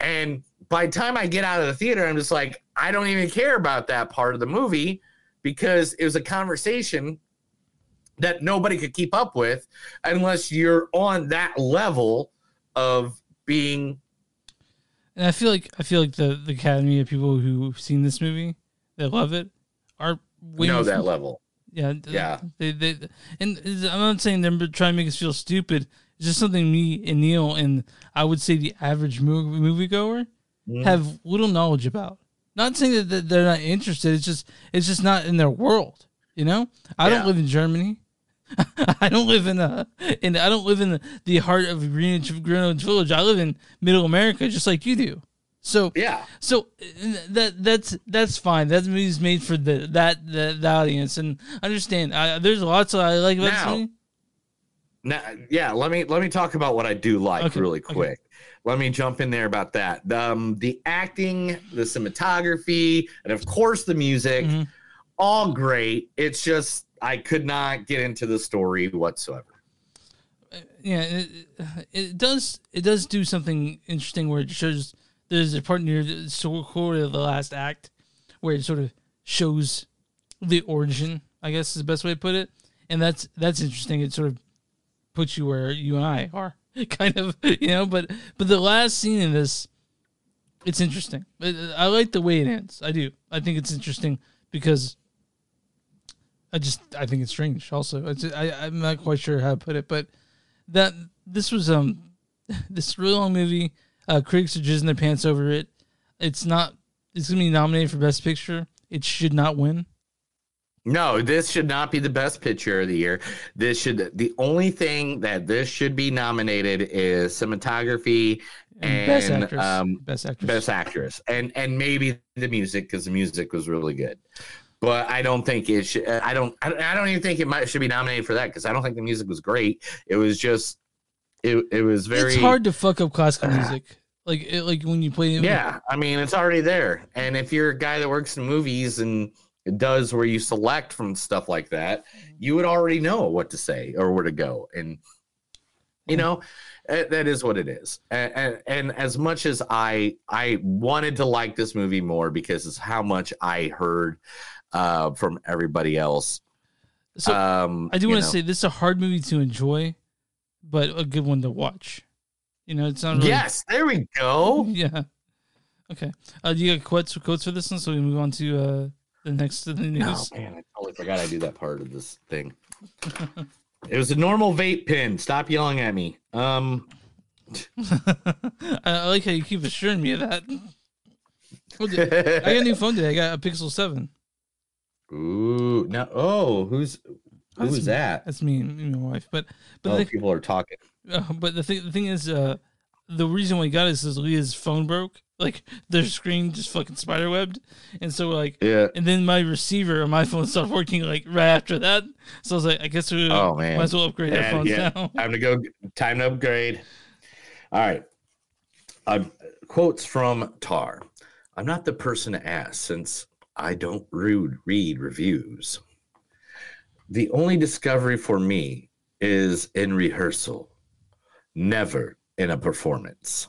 And by the time I get out of the theater, I'm just like, I don't even care about that part of the movie because it was a conversation that nobody could keep up with unless you're on that level of being And I feel like I feel like the the academy of people who've seen this movie that love it are way know that level. Yeah, Yeah. They, they, and I'm not saying they're trying to make us feel stupid. It's just something me and Neil and I would say the average movie moviegoer Mhm. have little knowledge about. Not saying that- that they're not interested. It's just it's just not in their world. You know, I don't live in Germany. I don't live in a in I don't live in the, the heart of Greenwich Greenwich Village. I live in Middle America, just like you do. So yeah, so that that's that's fine. That movie's made for the that the, the audience, and understand. I, there's lots I like about Now- movie. Now, yeah, let me let me talk about what I do like Okay, really okay. quick. Let me jump in there about that. Um, the acting, the cinematography, and of course the music Mhm. all great. It's just I could not get into the story whatsoever. Uh, yeah, it, it does it does do something interesting where it shows there's a part near the sort of the last act where it sort of shows the origin. I guess is the best way to put it, and that's that's interesting. It sort of puts you where you and I are, kind of, you know. But but the last scene in this, it's interesting. I like the way it ends. I do. I think it's interesting because I just I think it's strange. Also, it's, I I'm not quite sure how to put it, but that this was um this really long movie. Uh, critics are jizzing their pants over it. It's not. It's gonna be nominated for best picture. It should not win. No, this should not be the best picture of the year. This should the only thing that this should be nominated is cinematography and, Best actress. um, Best actress. best actress, and and maybe the music because the music was really good. But I don't think it should. I don't. I don't- even think it might should be nominated for that because I don't think the music was great. It was just. It it was very. It's hard to fuck up classical music. Like it, like when you play. it. Yeah, I mean it's already there, and if you're a guy that works in movies and does where you select from stuff like that, you would already know what to say or where to go, and you know eh, that is what it is. And, and, and as much as I I wanted to like this movie more because it's how much I heard uh, from everybody else. So um, I do want to say this is a hard movie to enjoy, but a good one to watch. You know, it's not. Really, Yes, there we go. Yeah. Okay. Uh, do you got quotes quotes for this one? So we move on to uh, the next to the news. Oh man, I totally forgot I do that part of this thing. it was a normal vape pen. Stop yelling at me. Um, I, I like how you keep assuring me of that. I got a new phone today. I got a Pixel Seven. Ooh, now oh, who's who's me- that? That's me and me and my wife. But but oh, the, people are talking. Uh, but the thing, the thing is, uh, the reason we got this is Leah's phone broke. Like their screen just fucking spiderwebbed, and so like, Yeah. And then my receiver on my phone stopped working like right after that. So I was like, I guess we Oh man, might as well upgrade our phones yeah. now. Time to go. Time to upgrade. All right. Um, quotes from Tar. I'm not the person to ask since I don't read, read reviews. The only discovery for me is in rehearsal, never in a performance.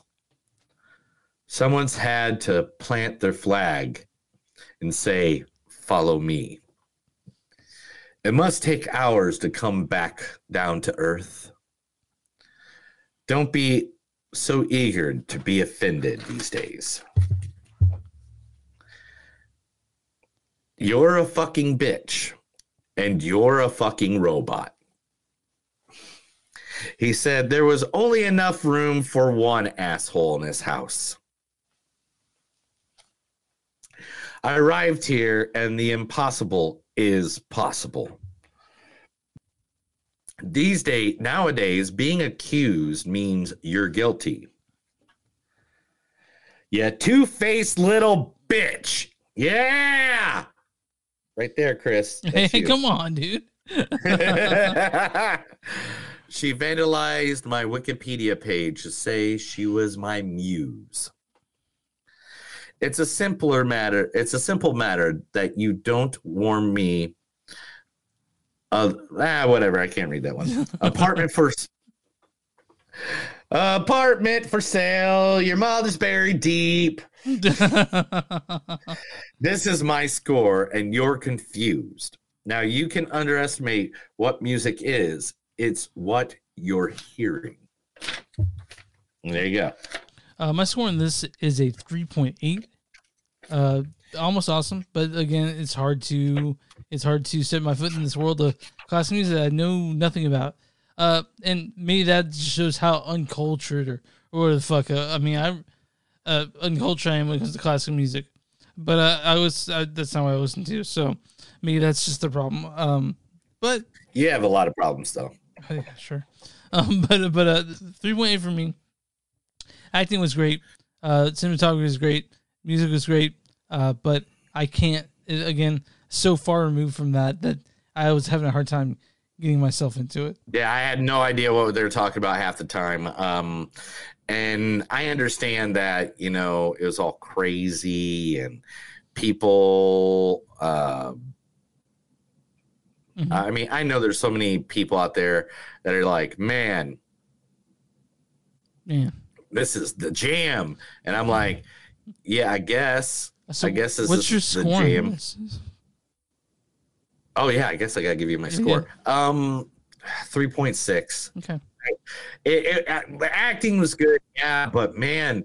Someone's had to plant their flag and say, Follow me. It must take hours to come back down to earth. Don't be so eager to be offended these days. You're a fucking bitch and you're a fucking robot. He said there was only enough room for one asshole in his house. I arrived here and the impossible is possible. These days, nowadays, being accused means you're guilty. You two faced little bitch. Yeah. Right there, Chris. Hey, come on, dude. she vandalized my Wikipedia page to say she was my muse. It's a simpler matter. It's a simple matter that you don't warn me. Of ah, whatever. I can't read that one. Apartment for s- apartment for sale. Your mother's buried deep. this is my score, and you're confused. Now you can underestimate what music is. It's what you're hearing. There you go. Uh, my score on this is a 3.8. Uh, almost awesome, but again, it's hard to it's hard to set my foot in this world of classical music that I know nothing about. Uh, and maybe that shows how uncultured or or the fuck. Uh, I mean, I uh, uncultured I am when it comes to classical music, but uh, I was uh, that's not what I listen to. So maybe that's just the problem. Um, but You have a lot of problems, though. yeah, sure. Um, but but uh, three point eight for me. Acting was great. Uh, cinematography was great. Music was great. Uh, but I can't it- again so far removed from that that I was having a hard time getting myself into it. Yeah, I had no idea what they were talking about half the time. Um, and I understand that, you know, it was all crazy and people uh, Mhm. I mean, I know there's so many people out there that are like, man, Yeah. this is the jam, and I'm like, yeah, I guess. So I guess this what's is your the score? on jam. Oh yeah, I guess I gotta give you my Yeah. score. Um, three point six. Okay. It, it, uh, the acting was good, yeah, but man,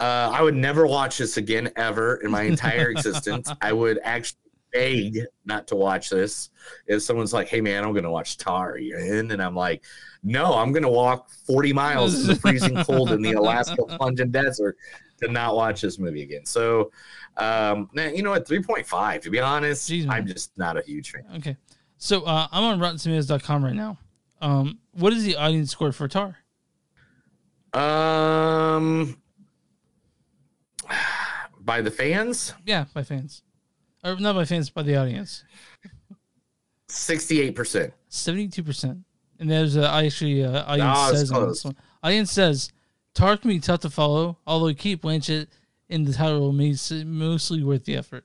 uh, I would never watch this again ever in my entire existence. I would actually beg not to watch this. If someone's like, "Hey man, I'm gonna watch Tar," you in? And I'm like, "No, I'm gonna walk 40 miles in the freezing cold in the Alaska plunging desert to not watch this movie again." So, um, man, you know what? 3.5. To be honest, I'm just not a huge fan. Okay. So uh, I'm on RottenTomatoes.com right now. Um, what is the audience score for Tar? Um, by the fans, Yeah, by fans, or not by fans, by the audience. sixty-eight percent. Seventy-two percent, and there's uh, I actually uh, audience Ah, says on this one. Audience says Tar can be tough to follow, although Cate Blanchett in the title makes it mostly worth the effort.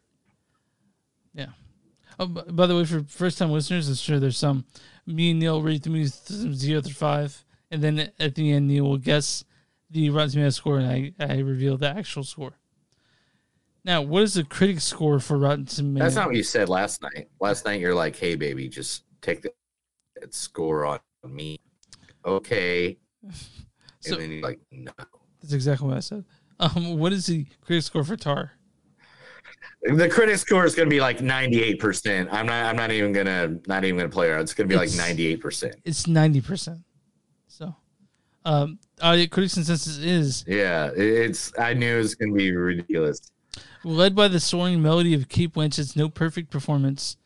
Yeah. Oh, b- by the way, for first-time listeners, I'm sure there's some. Me and Neil rate the movie th- zero through five, and then at the end, Neil will guess the Rotten Tomatoes score, and I, I reveal the actual score. Now, what is the critic score for Rotten Tomatoes? That's not what you said last night. Last night you're like, "Hey, baby, just take the score on me." Okay. So- and then you're like, "No." That's exactly what I said. Um, what is the critic score for Tar? The critic score is going to be like 98%. I'm not I'm not even going to not even to play around. It's going to be like 98%. It's ninety percent. So, um, audio critics consensus is Yeah, it's I knew it was going to be ridiculous. led by the soaring melody of Cate Blanchett's no perfect performance.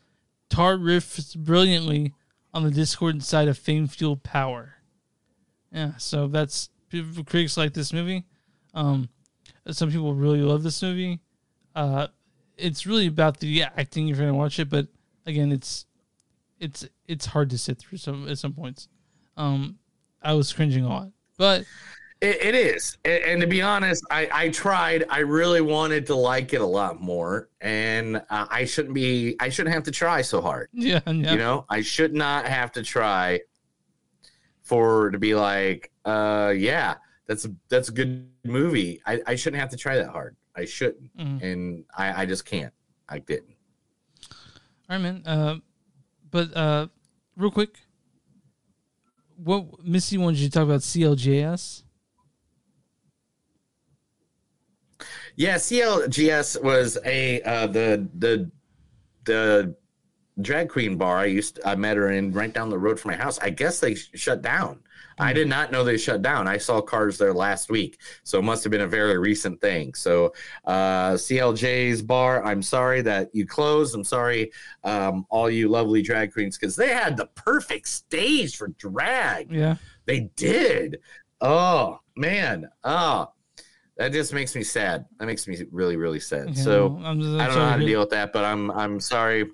Tar riffs brilliantly on the discordant side of fame fueled power. Yeah, so that's critics like this movie. Um, some people really love this movie. Uh, it's really about the acting if you're gonna watch it, but again, it's it's it's hard to sit through some at some points. Um, I was cringing a lot, but It, it is, and, and to be honest, I, I tried. I really wanted to like it a lot more, and uh, I shouldn't be. I shouldn't have to try so hard. yeah, yeah. You know, I should not have to try for to be like, uh, yeah, that's that's a good movie. I, I shouldn't have to try that hard. I shouldn't, Mhm. and I, I just can't. I didn't. All right, man. Uh, but uh, real quick, what Missy wanted you to talk about CLJS? Yeah, CLGS was a uh, the the the drag queen bar I used I met her in right down the road from my house. I guess they sh- shut down. I did not know they shut down. I saw cars there last week, so it must have been a very recent thing. So uh, CLJ's bar. I'm sorry that you closed. I'm sorry, um, all you lovely drag queens, because they had the perfect stage for drag. Yeah. They did. Oh man. Oh, that just makes me sad. That makes me really, really sad. Yeah, so I'm just- I'm I don't know how to to- deal with that, but I'm I'm sorry.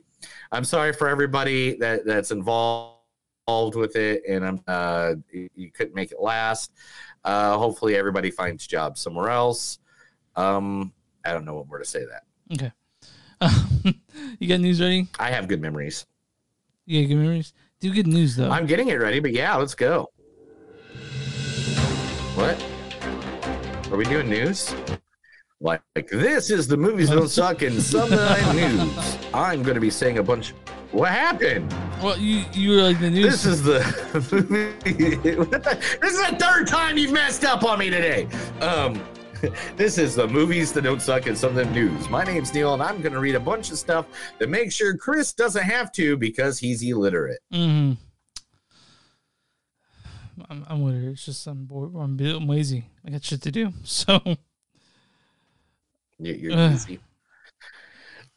I'm sorry for everybody that that's involved involved with it, and I'm uh you, couldn't make it last. Uh, hopefully everybody finds jobs somewhere else. Um, I don't know what more to say to that. Okay. you got news ready? I have good memories. Yeah, good memories. Do good news though. I'm getting it ready, but yeah, let's go. What? Are we doing news? Like, like this is the movies don't suck in sometime news. I'm going to be saying a bunch. What happened? Well, you you were like the news. This is the this is the third time you've messed up on me today. Um, this is the movies that don't suck and some of them news. My name's Neil, and I'm going to read a bunch of stuff to make sure Chris doesn't have to because he's illiterate. Mm-hmm. I'm, I'm with her. It's just I'm bored. I'm, I'm lazy. I got shit to do. So You- You're Ugh. easy.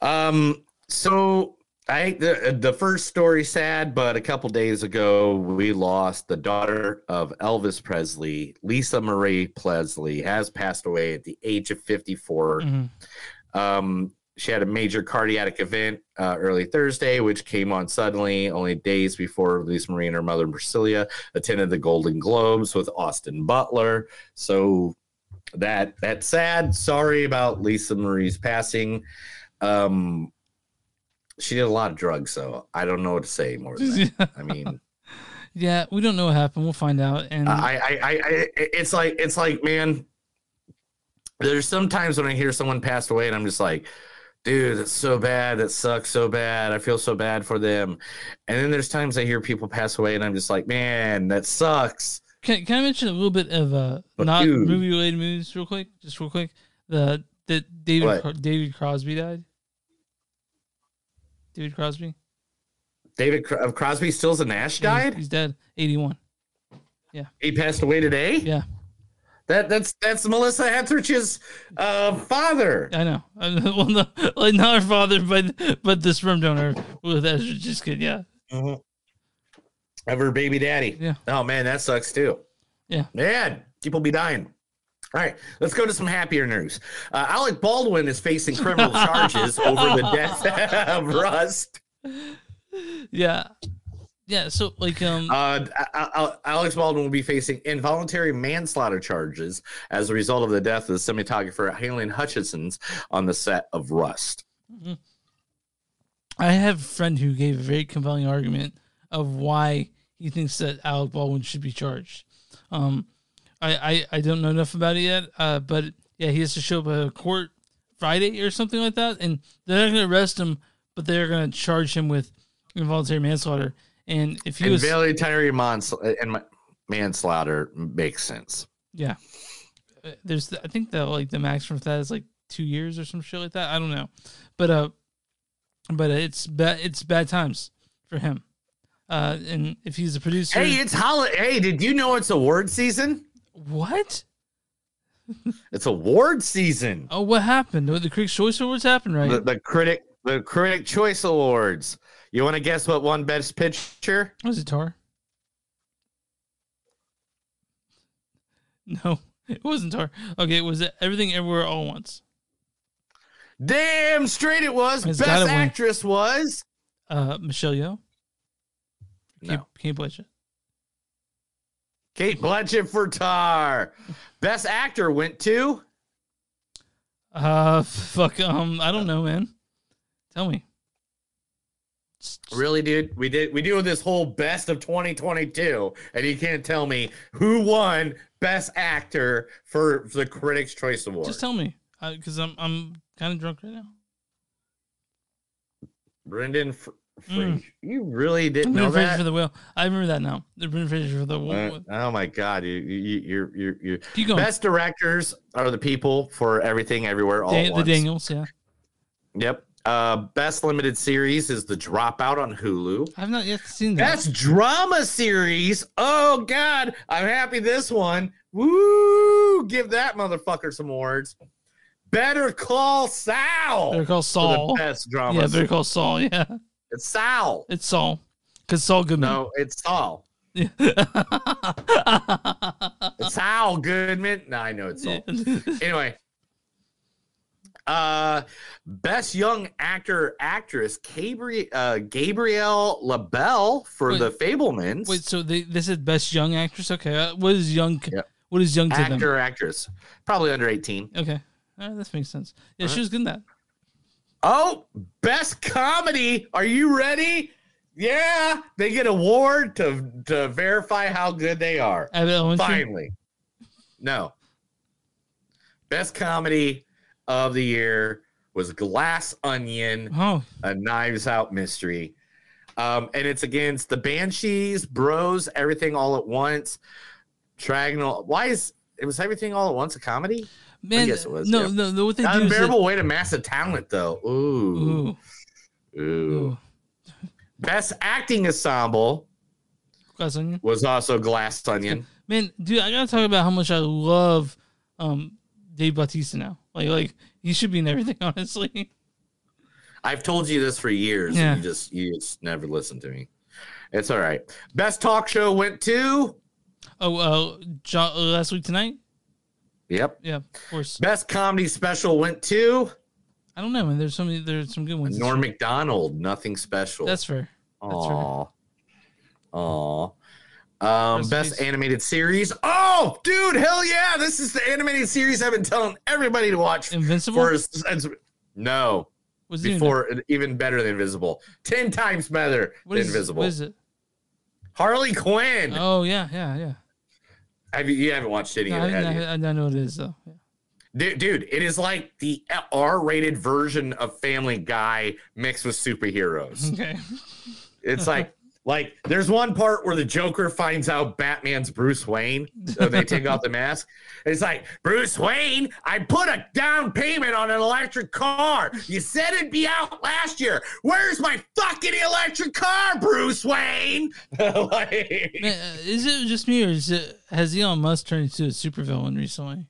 Um. So I the the first story sad, but a couple days ago we lost the daughter of Elvis Presley, Lisa Marie Presley, has passed away at the age of 54. mhm. Um, she had a major cardiac event uh, early Thursday, which came on suddenly, only days before Lisa Marie and her mother Priscilla attended the Golden Globes with Austin Butler. So that that's sad. Sorry about Lisa Marie's passing. Um, She did a lot of drugs, so I don't know what to say more than that. I mean, Yeah, we don't know what happened. We'll find out. And I, I, I, I, it's like, it's like, man. There's sometimes when I hear someone passed away, and I'm just like, dude, that's so bad. That sucks so bad. I feel so bad for them. And then there's times I hear people pass away, and I'm just like, man, that sucks. Can, can I mention a little bit of uh But not movie related movies real quick? Just real quick. The that David? David Crosby died. David Crosby. David Cro- uh, Crosby, Stills, and Nash Yeah, he's- died. He's, dead. Eighty one. Yeah. He passed away today. Yeah. That that's that's Melissa Etheridge's uh, father. I know. Well, no, like not her father, but but the sperm donor with Ezra. Just kidding. Yeah. Of her baby daddy. Yeah. Oh man, that sucks too. Yeah. Man, people be dying. All right, let's go to some happier news. Uh, Alec Baldwin is facing criminal charges over the death of Rust. Yeah. Yeah. So like um. Uh, Al- Al- Alex Baldwin will be facing involuntary manslaughter charges as a result of the death of the cinematographer Halen Hutchinson's on the set of Rust. I have a friend who gave a very compelling argument of why he thinks that Alec Baldwin should be charged. Um, I, I, I don't know enough about it yet, uh, but yeah, he has to show up at a court Friday or something like that, and they're not going to arrest him, but they're going to charge him with involuntary manslaughter. And if he was, Involuntary mans- and ma- manslaughter makes sense. yeah, Uh, there's the, I think the like the maximum for that is like two years or some shit like that. I don't know, but uh, but it's bad. It's bad times for him. Uh, and if he's a producer, Hey, it's holiday. Hey, did you know it's award season? What? It's award season. Oh, what happened? The Critics' Choice Awards happened, right? The, the critic, the critic choice awards. You want to guess what won best picture? Was it Tar? No, it wasn't Tar. Okay, was it Everything Everywhere All at Once? Damn straight it was. It's best gotta win. actress was Uh, Michelle Yeoh. Kate, No. Cate Blanchett. Cate Blanchett for Tar. Best actor went to Uh, fuck. Um, I don't know, man. Tell me. really, dude. We did we do this whole best of 2022, and you can't tell me who won best actor for the Critics' Choice Award. Just tell me, because I'm I'm kind of drunk right now. Brendan Fr- Mm. You really didn't know that? for the whale. I remember that now. The Brendan Fraser for the Uh, oh my god, you, you, you're you're you're Keep going. best directors are the people for everything everywhere all Da- the. Daniels. Yeah, Yep. Uh, best limited series is The Dropout on Hulu. I've not yet seen that. Best drama series. Oh God, I'm happy this one. Woo! Give that motherfucker some awards. Better Call Sal. Better Call Saul. The best drama. Yeah, Better Call Saul. Yeah, It's Sal. it's Saul. Cause Saul Goodman. No, it's Saul. It's Sal Goodman. No, I know it's Saul. anyway. Uh, best young actor actress Gabriel uh, Gabriel LaBelle for Wait. the Fabelmans. Wait, so they this is best young actress. Okay, uh, what is young? What is young to them? actor actress, probably under eighteen. Okay, All right, that makes sense. Yeah, she was good in that. Oh, best comedy. Are you ready? Yeah, they get award to to verify how good they are. Finally, no. Best comedy of the year was Glass Onion, Oh, a Knives Out mystery, um, and it's against the Banshees, Bros, Everything All at Once, Triangle. Why is it was Everything All at Once a comedy? Man, yes, it was, no, yeah. no, no. What they do Unbearable that, way to massive talent, though. Ooh. Ooh. Best acting ensemble Glass Onion. was also Glass Onion. Man, dude, I gotta talk about how much I love um Dave Bautista now. Like, like he should be in everything. Honestly, I've told you this for years. Yeah. And you just you just never listen to me. It's all right. Best talk show went to. oh, uh, John, uh, last week tonight. Yep. Yeah, of course. Best comedy special went to I don't know, man. There's some, there's some good ones. Norm year. Macdonald. Nothing special. That's fair. That's fair. Aw. Aw. Um, best animated series. Oh, dude, hell yeah! This is the animated series I've been telling everybody to watch. Invincible? For since- no, in before even better than Invincible. Ten times better What than is Invincible. What is it? Harley Quinn. Oh yeah, yeah, yeah. Have you, you haven't watched any No, of I, it? I, I don't know what it is though. Yeah. Dude, dude, it is like the R-rated version of Family Guy mixed with superheroes. Okay. It's like like there's one part where the Joker finds out Batman's Bruce Wayne. So they take off the mask. It's like, Bruce Wayne, I put a down payment on an electric car. You said it'd be out last year. Where's my fucking electric car, Bruce Wayne? like, Man, uh, is it just me or is it has Elon Musk turned into a supervillain recently?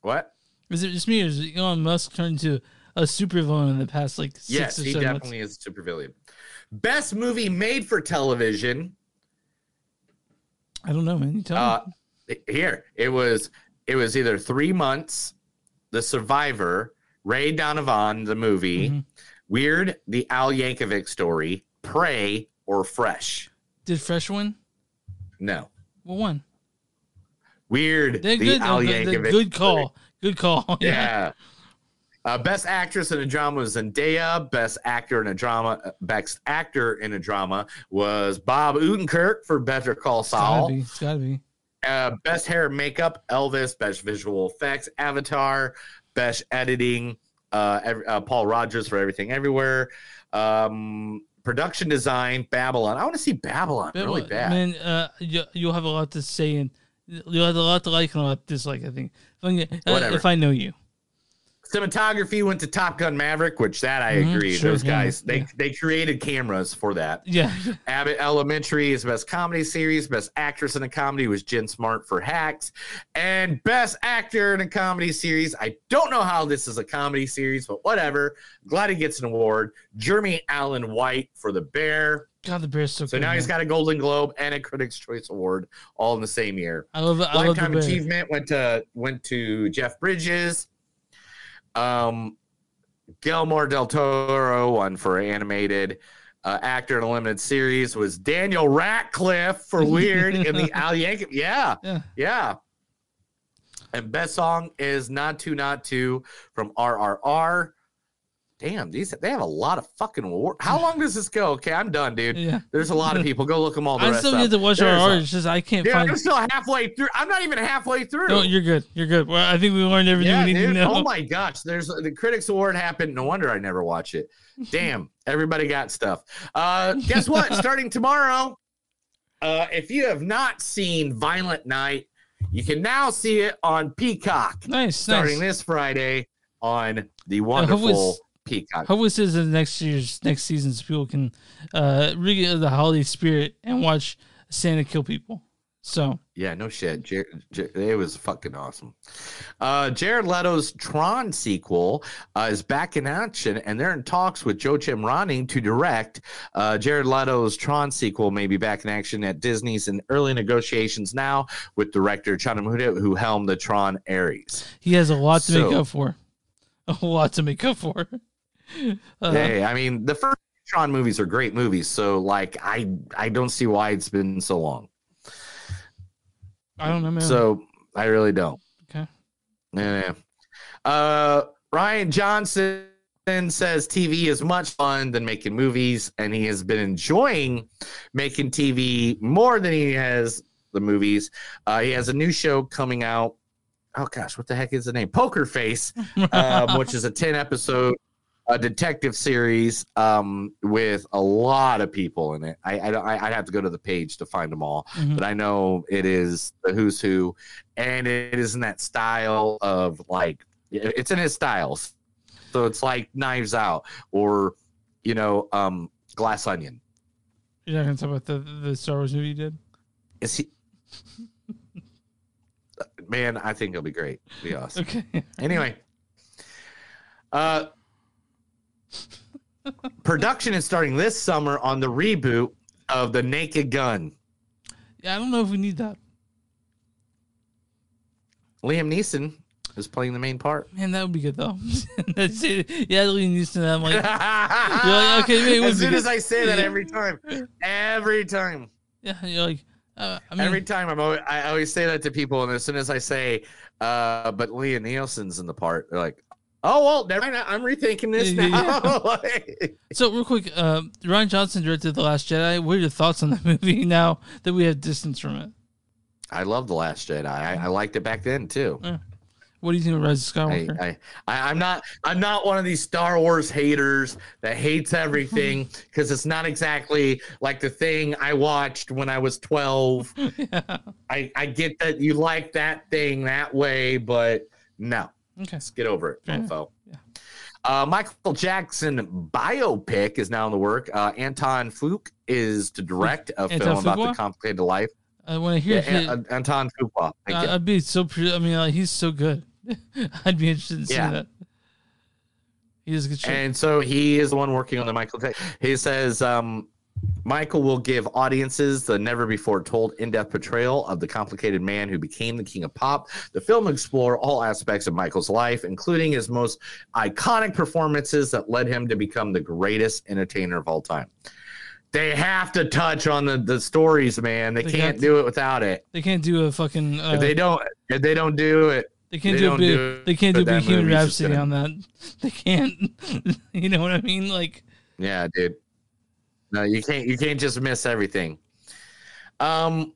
what? Is it just me or is Elon Musk turned into a supervillain in the past like six Yes, or he seven definitely is a supervillain. Best movie made for television. I don't know, man. You tell Uh, me. here it was. It was either three months, The Survivor, Ray Donovan, the movie, Mm-hmm. Weird, the Al Yankovic story, Prey, or Fresh. Did Fresh win? No, What won? Weird, They're the good. Al the- the Yankovic. good story. call. Good call. Yeah. Uh, best actress in a drama was Zendaya. Best actor in a drama, best actor in a drama was Bob Odenkirk for Better Call It's gotta Saul. be. It's gotta be. Uh, best hair and makeup, Elvis. Best visual effects, Avatar. Best editing, uh, ev- uh, Paul Rogers for Everything Everywhere. Um, production design, Babylon. I want to see Babylon But, really bad. Man, uh, you, you'll have a lot to say and you'll have a lot to like and a lot to dislike. I think. If I, uh, Whatever. if I know you. Cinematography went to Top Gun Maverick, which that I Mhm, agree. sure, Those yeah, guys, they yeah. they created cameras for that. Yeah. Abbott Elementary is best comedy series. Best actress in a comedy was Jean Smart for Hacks, and best actor in a comedy series. I don't know how this is a comedy series, but whatever. Glad he gets an award. Jeremy Allen White for The Bear. God, the bear's so. So good, now he's got a Golden Globe and a Critics' Choice Award all in the same year. I love. I love the Lifetime bear. achievement went to went to Jeff Bridges. Um, Guillermo del Toro won for animated. Uh, actor in a limited series was Daniel Radcliffe for Weird in the Al Yankovic. Yeah, Yeah. yeah. And best song is "Naatu Naatu" from RRR. Damn, these they have a lot of fucking awards. How long does this go? Okay, I'm done, dude. Yeah. There's a lot of people. Go look them all. The I rest still need to watch our. It's just I can't Dude, find. I'm still halfway through. I'm not even halfway through. No, you're good. You're good. Well, I think we learned everything yeah, we need dude. to know. Oh my gosh, there's the Critics Award happened. No wonder I never watch it. Damn, everybody got stuff. Uh, guess what? Starting tomorrow, uh, if you have not seen Violent Night, you can now see it on Peacock. Nice, Starting nice. this Friday on the wonderful Peacock. Hope this is the next year's next season so people can uh really get the holiday spirit and watch Santa kill people. So Yeah, no shit. Jer- Jer- it was fucking awesome. Uh, Jared Leto's Tron sequel uh, is back in action, and they're in talks with Joachim Ronning to direct. Uh, Jared Leto's Tron sequel may be back in action at Disney's in early negotiations now with director Chana Muda, who helmed the Tron Ares. he has a lot to make up for. A lot to make up for. Uh, hey, I mean, the first Tron movies are great movies, so like, I I don't see why it's been so long. I don't know, man. So I really don't. Okay. Yeah. Uh, Rian Johnson says TV is much fun than making movies, and he has been enjoying making TV more than he has the movies. Uh, he has a new show coming out. Oh gosh, what the heck is the name? Poker Face, um, which is a ten episode a detective series um, with a lot of people in it. I, I I'd have to go to the page to find them all, Mhm. but I know it is the who's who, and it is in that style of like it's in his styles. So it's like Knives Out or you know um, Glass Onion. You're not gonna talk about the the Star Wars movie you did? Is he? Man, I think it'll be great. Be awesome. Okay. Anyway, uh, production is starting this summer on the reboot of The Naked Gun. Yeah, I don't know if we need that. Liam Neeson is playing the main part. Man, that would be good though. That's it. Yeah, Liam Neeson. I'm like, you're like, okay, wait, as soon as I say that every time, every time, Yeah, you're like, uh, I mean, every time I'm always, I always say that to people, and as soon as I say, uh, but Liam Nielsen's in the part, they're like, Oh well, never mind. I'm rethinking this Yeah, yeah, now. So real quick, uh, Rian Johnson directed The Last Jedi. What are your thoughts on the movie now that we have distance from it? I love the Last Jedi. I, I liked it back then too. Yeah. What do you think of Rise of I, Skywalker? I, I, I'm not. I'm not one of these Star Wars haters that hates everything because it's not exactly like the thing I watched when I was 12. I, I get that you like that thing that way, but no. Okay. Let's get over it, Fair mofo. Uh, Michael Jackson biopic is now in the work. Uh, Anton Fuqua is to direct a Anton film about the complicated life. I want to hear. Yeah, his- An- Anton Fuqua. I- I'd be so. Pre- I mean, like, he's so good. I'd be interested in seeing Yeah. that. He does good shit. And so he is the one working on the Michael. Jack- He says um, Michael will give audiences the never before told in depth portrayal of the complicated man who became the king of pop. The film will explore all aspects of Michael's life, including his most iconic performances that led him to become the greatest entertainer of all time. They have to touch on the, the stories, man. They, They can't do it without it. they can't do a fucking. Uh, if they don't, if they don't do it, They can't do a big. it, they can't do Bohemian movie's Rhapsody gonna- on that. They can't. you know what I mean? Like, Yeah, dude. No, you can't you can't just miss everything. Um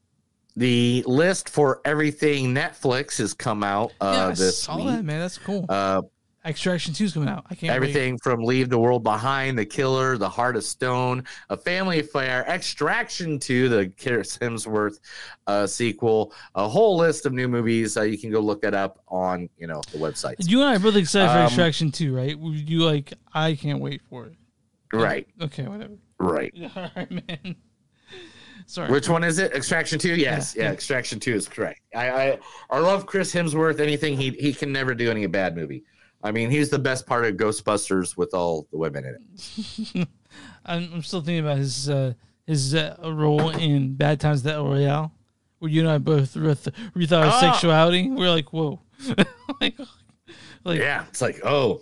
the list for everything Netflix has come out uh yeah, I this saw week. that man. That's cool. Uh Extraction Two is coming out. I can't. everything from Leave the World Behind, The Killer, The Heart of Stone, A Family Affair, Extraction 2, the Chris Hemsworth uh, sequel, a whole list of new movies. Uh, you can go look that up on, you know, the website. You and I are both excited for Um, Extraction Two, right? You like? I can't wait for it. Right. Okay. Whatever. Right. All right, man. Sorry. Which one is it? Extraction two? Yes, yeah, Extraction two is correct. I, I I love Chris Hemsworth. Anything he he can never do any bad movie. I mean, he's the best part of Ghostbusters with all the women in it. I'm, I'm still thinking about his uh, his uh, role in Bad Times at El Royale, where you and I both reth- rethought our Ah! sexuality. We're like, whoa, like, like yeah, it's like, oh,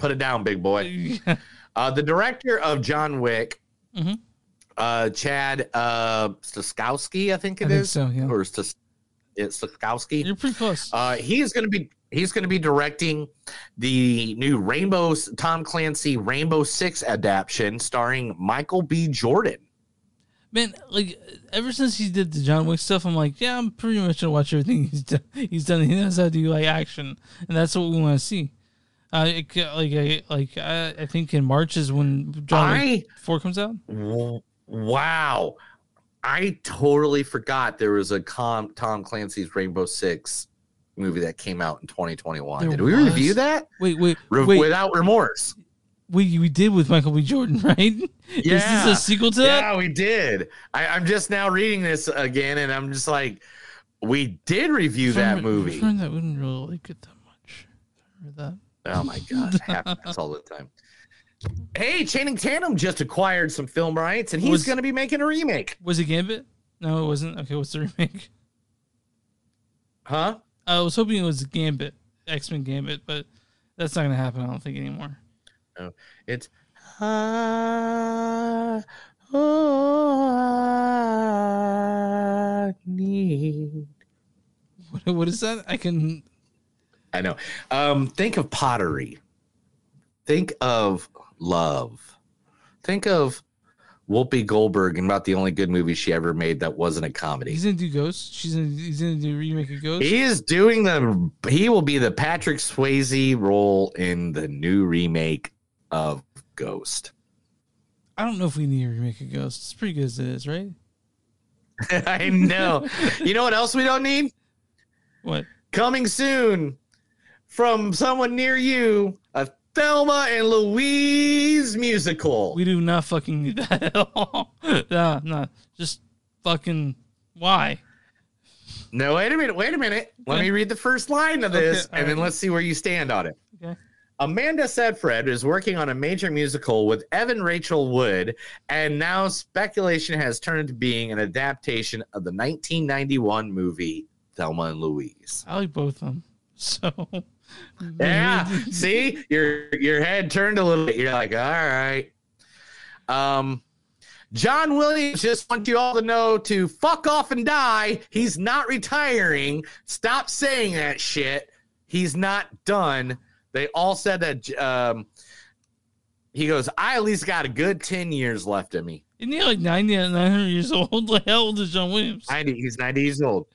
put it down, big boy. Uh, the director of John Wick, Mhm. uh, Chad uh, Staskowski, I think it I is, think so, yeah. or Stas- it's Staskowski. You're pretty close. Uh, he is going to be he's going to be directing the new Rainbow Tom Clancy Rainbow Six adaptation starring Michael B. Jordan. man, like ever since he did the John Wick stuff, I'm like, yeah, I'm pretty much gonna watch everything he's done. He's done. He knows how to do like action, and that's what we want to see. Uh, it, like I like I, I think in March is when John Wick Four comes out. W- Wow. I totally forgot there was a com- Tom Clancy's Rainbow Six movie that came out in 2021. There Did we was? review that? Wait, wait, Re- wait. Without remorse. We we did with Michael B. Jordan, right? Is this a sequel to that? Yeah, we did. I, I'm just now reading this again, and I'm just like, we did review that movie. Friend that wouldn't really like it that much. Remember that? Oh my god, happens all the time. Hey, Channing Tatum just acquired some film rights, and he's Was- going to be making a remake. Was it Gambit? No, it wasn't. Okay, what's the remake? Huh? I was hoping it was Gambit, X Men Gambit, but that's not gonna happen. I don't think anymore. No, it's I, oh, I need. What, what is that? I can. I know. Um, think of pottery. Think of love. Think of Whoopi Goldberg and about the only good movie she ever made that wasn't a comedy. He's gonna do Ghost. She's gonna. He's gonna do remake of Ghost. He is doing the. He will be the Patrick Swayze role in the new remake of Ghost. I don't know if we need a remake of Ghost. It's pretty good as it is, right? I know. you know what else we don't need? What? Coming soon from someone near you, a Thelma and Louise musical. We do not fucking need that at all. no, no. Just fucking why? No, wait a minute. Wait a minute. Let Okay. me read the first line of this, all and then let's see where you stand on it. Okay. Amanda Seyfried is working on a major musical with Evan Rachel Wood, and now speculation has turned into being an adaptation of the 1991 movie Thelma and Louise. I like both of them. So Yeah, see, your your head turned a little bit. You're like, all right. Um, John Williams just wants you all to know to fuck off and die. He's not retiring. Stop saying that shit. He's not done. they all said that. Um, he goes, I at least got a good ten years left in me. Isn't he like 90, 900 years old? Like, how old is John Williams? 90, he's 90 years old.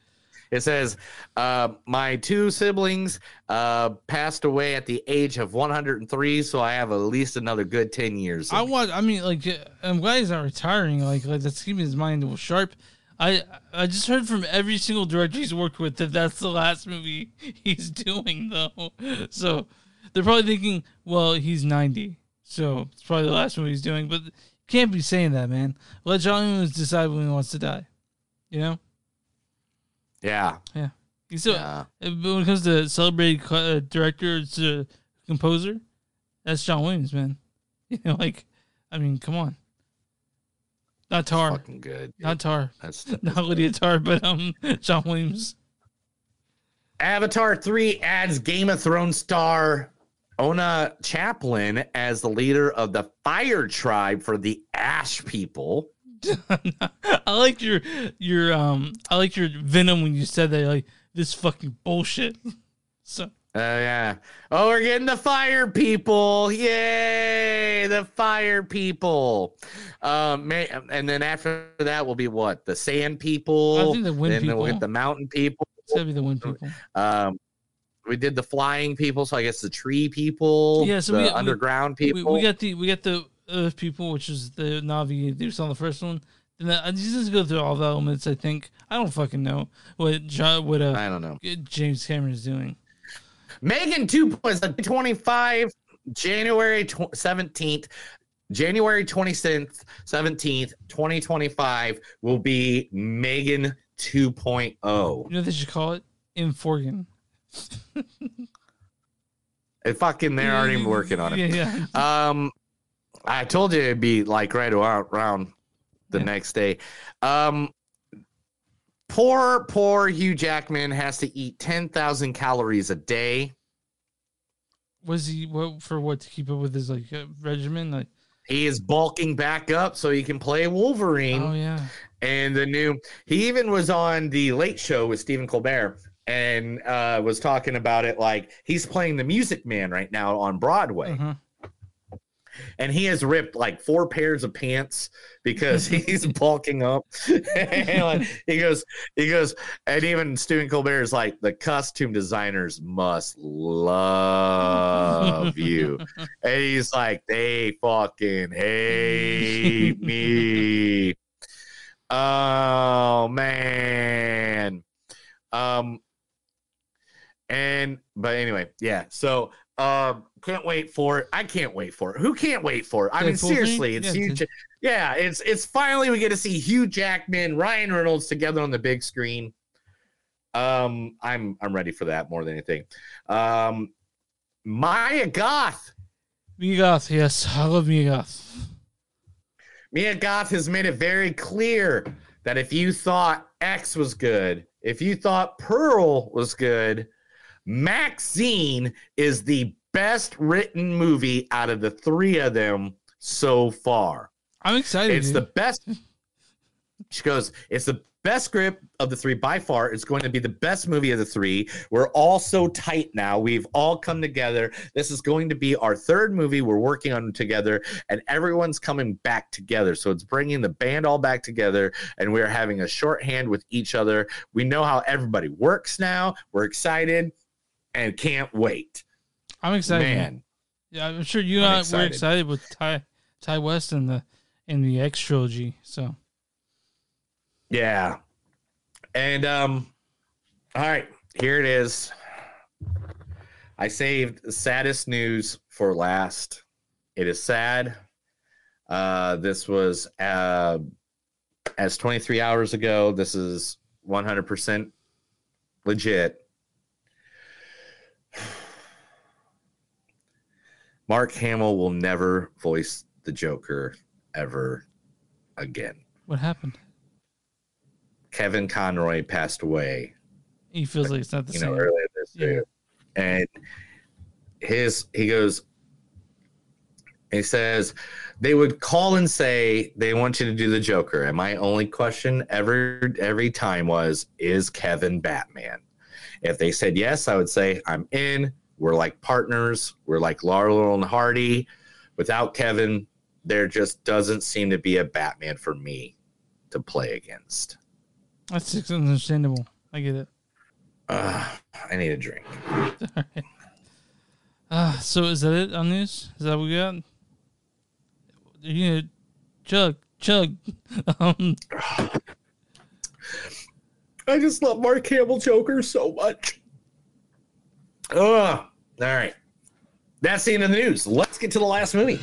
It says, uh, my two siblings uh, passed away at the age of 103, so I have at least another good 10 years. I want. I mean, like, I'm glad he's not retiring. Like, like that's keeping his mind sharp. I I just heard from every single director he's worked with that that's the last movie he's doing though. So they're probably thinking, well, he's 90, so it's probably the last movie he's doing. But can't be saying that, man. Let John Williams decide when he wants to die. You know? Yeah. Yeah. So still, when it comes to celebrated co- uh, director to composer, that's John Williams, man. You know, like, I mean, come on. Not Tar. fucking good. Not Tar. That's, Not Lydia Tar, but um, John Williams. Avatar 3 adds Game of Thrones star Oona Chaplin as the leader of the Fire Tribe for the Ash People. I like your your um I like your venom when you said that like this fucking bullshit. So Oh yeah. Oh, we're getting the fire people. Yay, the fire people. Um may, and then after that will be what? The sand people. I think the wind people. And then we'll get the mountain people. it's gotta be the wind people. Um we did the flying people, so I guess the tree people, Yeah, so the we got, underground we, people. We, we got the we got the Earth people, which is the Navi. They on the first one. And then I just go through all the elements. I think I don't fucking know what John, what uh, I don't know. James Cameron is doing. Megan 2 is a 25 January 17th. January 27th, 17th, 2025 will be Megan oh. 2.0. You know they should call it? Inforgan. And fucking they're already working on it. Yeah, yeah. Um I told you it'd be like right around, around the next day. Um poor poor Hugh Jackman has to eat 10,000 calories a day. Was he what for what to keep up with his like uh, regimen? Like He is bulking back up so he can play Wolverine. oh yeah, and the new he even was on the late show with stephen colbert and uh was talking about it like he's playing the music man right now on broadway Uh-huh. And he has ripped like four pairs of pants because he's bulking up like, he goes he goes and even stephen colbert is like the costume designers must love you and he's like they fucking hate me Oh man. Um and but anyway, yeah. So um can't wait for it. I can't wait for it. Who can't wait for it? I mean seriously, it's Yeah, huge. Yeah, it's it's finally we get to see Hugh Jackman, Ryan Reynolds together on the big screen. Um I'm I'm ready for that more than anything. Um Maya Goth. Mia Goth. Yes, I love Mia Goth. Mia Goth has made it very clear that if you thought X was good, if you thought Pearl was good, MaXXXine is the best written movie out of the three of them so far. I'm excited. It's dude. the best. She goes, it's the best script of the three by far. It's going to be the best movie of the three. We're all so tight now. We've all come together. This is going to be our third movie we're working on together, and everyone's coming back together. So it's bringing the band all back together, and we're having a shorthand with each other. We know how everybody works now. We're excited and can't wait. I'm excited. Man. Yeah, I'm sure you and I we're excited. excited with Ti Ti West and the in the X trilogy. So Yeah. And um all right, here it is. I saved the saddest news for last. It is sad. Uh this was uh as 23 hours ago. This is 100% legit. Mark Hamill will never voice the Joker ever again. what happened? Kevin Conroy passed away, He feels like it's not the you same. know, earlier this year. And his he goes he says they would call and say they want you to do the Joker. And my only question every every time was, is Kevin Batman? If they said yes, I would say I'm in. We're like partners. We're like Laurel and Hardy. Without Kevin, there just doesn't seem to be a Batman for me to play against. That's understandable. I get it. Uh, I need a drink. Uh, so is that it on news? Is that what we got? You chug, chug. um, I just love Mark Campbell Joker so much. Ugh. All right. That's the end of the news. Let's get to the last movie.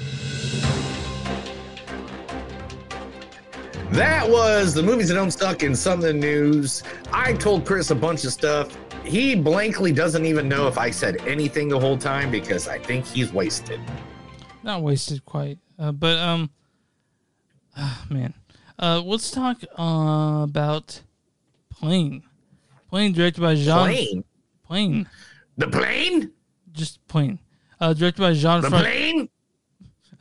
That was the movies that don't suck in some of the news. I told Chris a bunch of stuff. He blankly doesn't even know if I said anything the whole time because I think he's wasted. not wasted quite, uh, but um, ah, man, uh, let's talk uh, about Plane. Plane directed by Jean. Plane? Plane. The plane? Just plane. Uh, directed by Jean. The Fran- plane?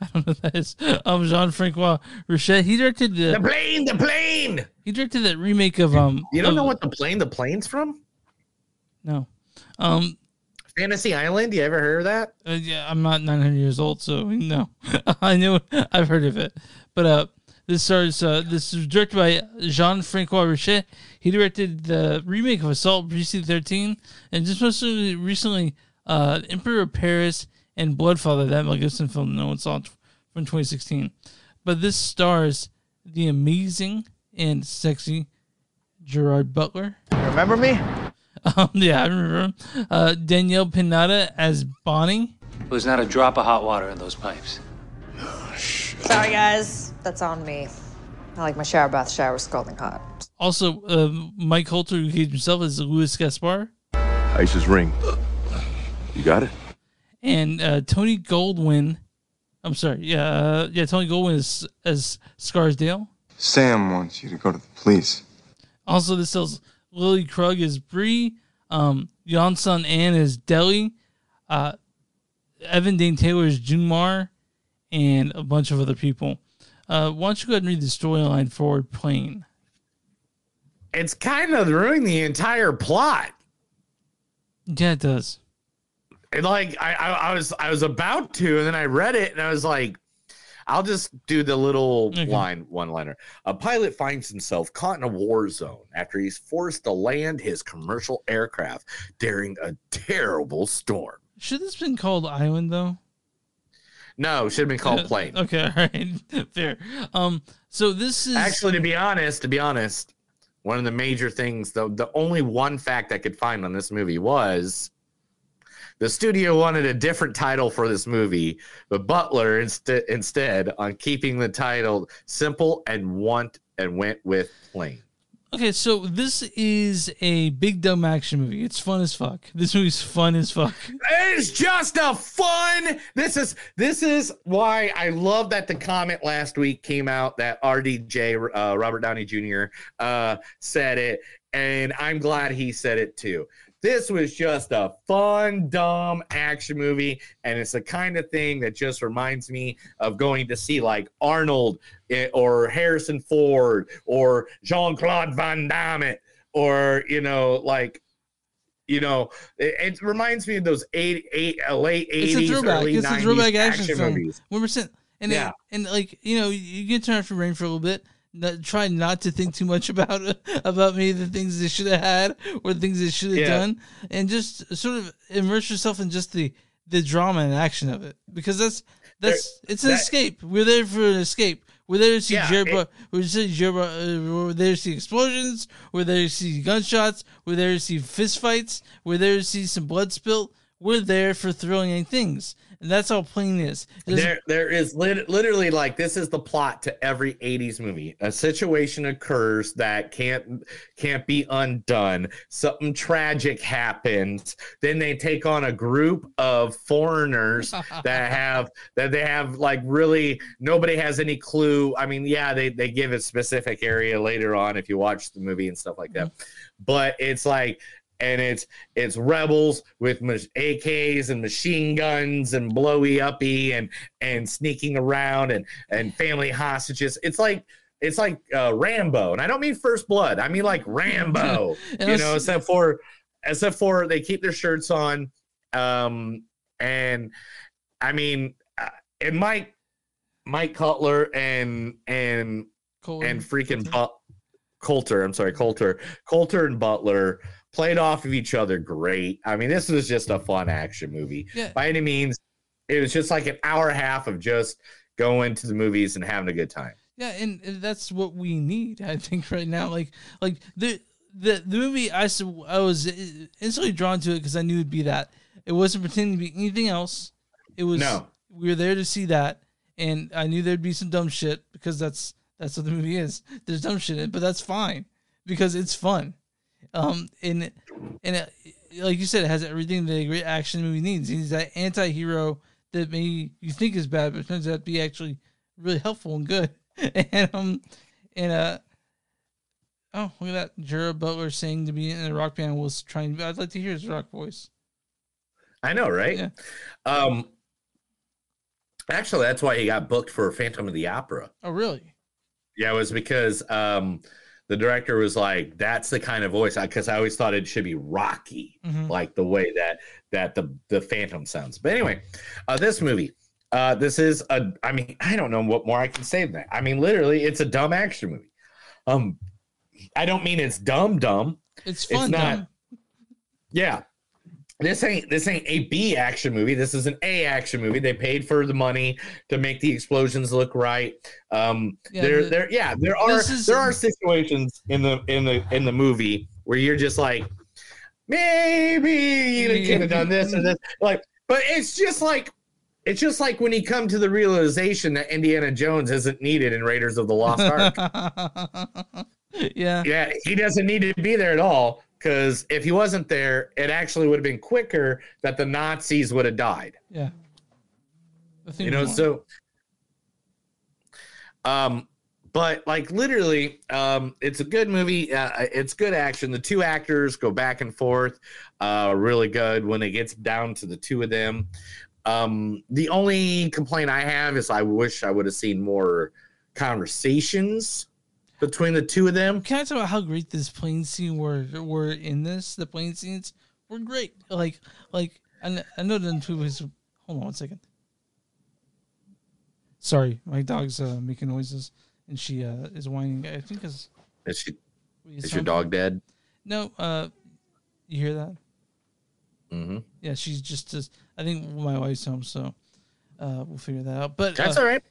I don't know what that is. Um, Jean Francois Richet. He directed the, The plane, the plane. He directed that remake of um. You don't of- know what the plane, the plane's from? No. Um. Fantasy Island. You ever heard of that? Uh, yeah, I'm not 900 years old, so no, I know I've heard of it. But uh, this stars uh, this is directed by Jean Francois Richet. He directed the remake of Assault Precinct 13, and just most recently, uh, Emperor of Paris and Bloodfather, that Mel Gibson film no one saw it from 2016. But this stars the amazing and sexy Gerard Butler. Remember me? Um, yeah, I remember him. Uh, Daniella Pineda as Bonnie. There was not a drop of hot water in those pipes. Sorry, guys. That's on me. I like my shower bath shower scalding hot. Also, uh, Mike Colter, who gave himself as Louis Gaspar, Aisha's ring. You got it? and uh, Tony Goldwyn. I'm sorry, yeah, uh, yeah, Tony Goldwyn is as Scarsdale. Sam wants you to go to the police. Also, this tells Lily Krug as Bree, um, Yoson An as Dele, uh, Evan Dane Taylor is Junmar, and a bunch of other people. Uh, why don't you go ahead and read the storyline for Plane? It's kind of ruining the entire plot. Yeah, it does. And like I, I, I was I was about to, and then I read it and I was like, I'll just do the little line one liner. A pilot finds himself caught in a war zone after he's forced to land his commercial aircraft during a terrible storm. Should this been called Island though? No, should have been called plane. Okay, all right, fair. Um, so this is Actually, to be honest, to be honest, one of the major things, the the only one fact I could find on this movie was the studio wanted a different title for this movie, but Butler instead instead on keeping the title simple and want and went with plain. Okay, so this is a big dumb action movie. It's fun as fuck. This movie's fun as fuck. It's just a fun. This is this is why I love that the comment last week came out that RDJ uh, Robert Downey Jr. Uh, said it, and I'm glad he said it too. This was just a fun, dumb action movie, and it's the kind of thing that just reminds me of going to see like Arnold eh, or Harrison Ford or Jean Claude Van Damme or you know like you know, it, it reminds me of those eight, eight, uh, late eighties, early It's a 90s throwback action, action movies. One percent. And Yeah. it- and like you know, you get turned off your brain for a little bit. Not, try not to think too much about about maybe the things they should have had or the things they should have Yeah. done, and just sort of immerse yourself in just the the drama and action of it because that's that's it's an that- escape. We're there for an escape. We're there to see Yeah, Jared it- we're, to see Jared uh, we're there to see explosions. We're there to see gunshots. We're there to see fistfights. We're there to see some blood spilt. We're there for thrilling things, and that's how plain is. There's- There, there is lit- literally like this is the plot to every '80s movie. A situation occurs that can't can't be undone. Something tragic happens. Then they take on a group of foreigners that have that they have like really nobody has any clue. I mean, yeah, they they give a specific area later on if you watch the movie and stuff like that. Mm-hmm. But it's like and it's it's rebels with AKs and machine guns and blowy uppy and and sneaking around and and family hostages. It's like it's like uh, Rambo, and I don't mean First Blood. I mean like Rambo. You know, except for except for they keep their shirts on Um, and I mean, uh, and Mike, Mike Cutler and and and freaking but, Colter. I'm sorry, Colter, Colter and Butler played off of each other great. I mean, this was just a mm-hmm. fun action movie Yeah. by any means. It was just like an hour and a half of just going to the movies and having a good time. Yeah, and, and that's what we need, I think, right now. Like, like the the the movie, I I was instantly drawn to it because I knew it'd be that. It wasn't pretending to be anything else. It was No. we were there to see that, and I knew there'd be some dumb shit because that's that's what the movie is. There's dumb shit in it, but that's fine because it's fun. Um, and and it, like you said, it has everything that a great action movie needs. It needs that anti-hero that maybe you think is bad, but turns out to be actually really helpful and good. and um, and uh, oh look at that, Gerard Butler saying to be in a rock band was trying. I'd like to hear his rock voice. I know, right? Yeah. Um, actually, that's why he got booked for Phantom of the Opera. Oh, really? Yeah, it was because um, the director was like, "That's the kind of voice." Because I, always thought it should be rocky, Mhm. like the way that that the the Phantom sounds. But anyway, uh, this movie, uh, this is a. I mean, I don't know what more I can say than that. I mean, literally, it's a dumb action movie. Um, I don't mean it's dumb dumb. It's fun. not. dumb. Yeah. This ain't this ain't a B action movie. This is an A action movie. They paid for the money to make the explosions look right. Um Yeah, there the- there yeah, there are is- there are situations in the in the in the movie where you're just like maybe you could have done this or this like but it's just like it's just like when you come to the realization that Indiana Jones isn't needed in Raiders of the Lost Ark. yeah. Yeah, he doesn't need to be there at all because if he wasn't there, it actually would have been quicker that the Nazis would have died. Yeah. You know, so um but like literally um it's a good movie. Uh, it's good action. The two actors go back and forth uh really good when it gets down to the two of them. Um the only complaint i have is i wish i would have seen more conversations between the two of them Can I talk about how great this plane scene were were in this? The plane scenes were great. Like like I, I know the two was. Hold on one second. Sorry, my dog's uh, making noises and she uh, is whining. I think is is she Is your dog dead no. Uh, you hear that? mm-hmm. Yeah, she's just just. I think my wife's home, so uh, we'll figure that out. But That's uh, all right.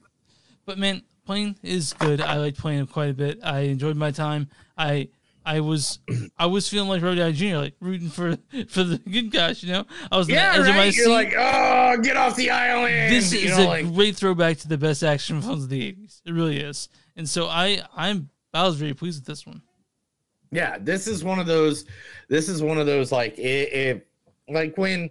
But man, playing is good. I like playing it quite a bit. I enjoyed my time. I I was I was feeling like Rodeo Jr. like rooting for for the good guys. You know, I was yeah my right you're seat. like oh get off the island this you is know, a like, great throwback to the best action films of the '80s. It really is. And so I I'm I was very pleased with this one. yeah this is one of those this is one of those like it, it like when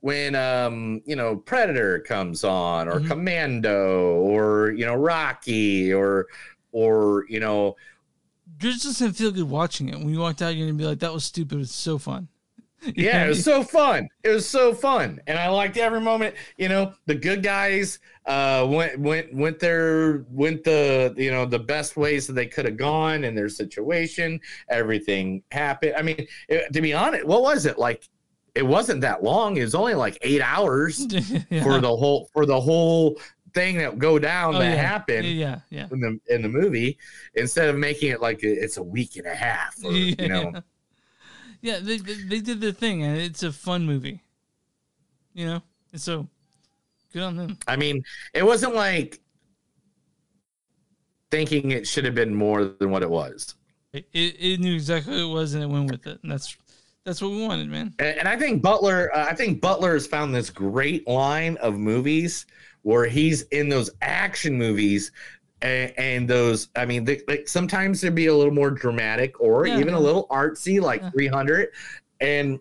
when um you know predator comes on or Mhm. commando or you know rocky or or you know You just doesn't feel good watching it. When you walked out, you're gonna be like, "That was stupid. It's so fun." yeah it was so fun it was so fun and i liked every moment you know the good guys uh went went went their went the you know the best ways that they could have gone in their situation everything happened i mean it, to be honest what was it like it wasn't that long it was only like eight hours Yeah. for the whole for the whole thing that go down Oh, that yeah. happened Yeah, yeah. in the in the movie instead of making it like it's a week and a half or, you know yeah, they, they they did the thing, and it's a fun movie. You know, and so good on them. I mean, it wasn't like thinking it should have been more than what it was. It, it, it knew exactly what it was, and it went with it, and that's that's what we wanted, man. And, and I think Butler, uh, I think Butler has found this great line of movies where he's in those action movies. And, and those, I mean, they, like sometimes they'd be a little more dramatic or Yeah, even a little artsy, like 300, and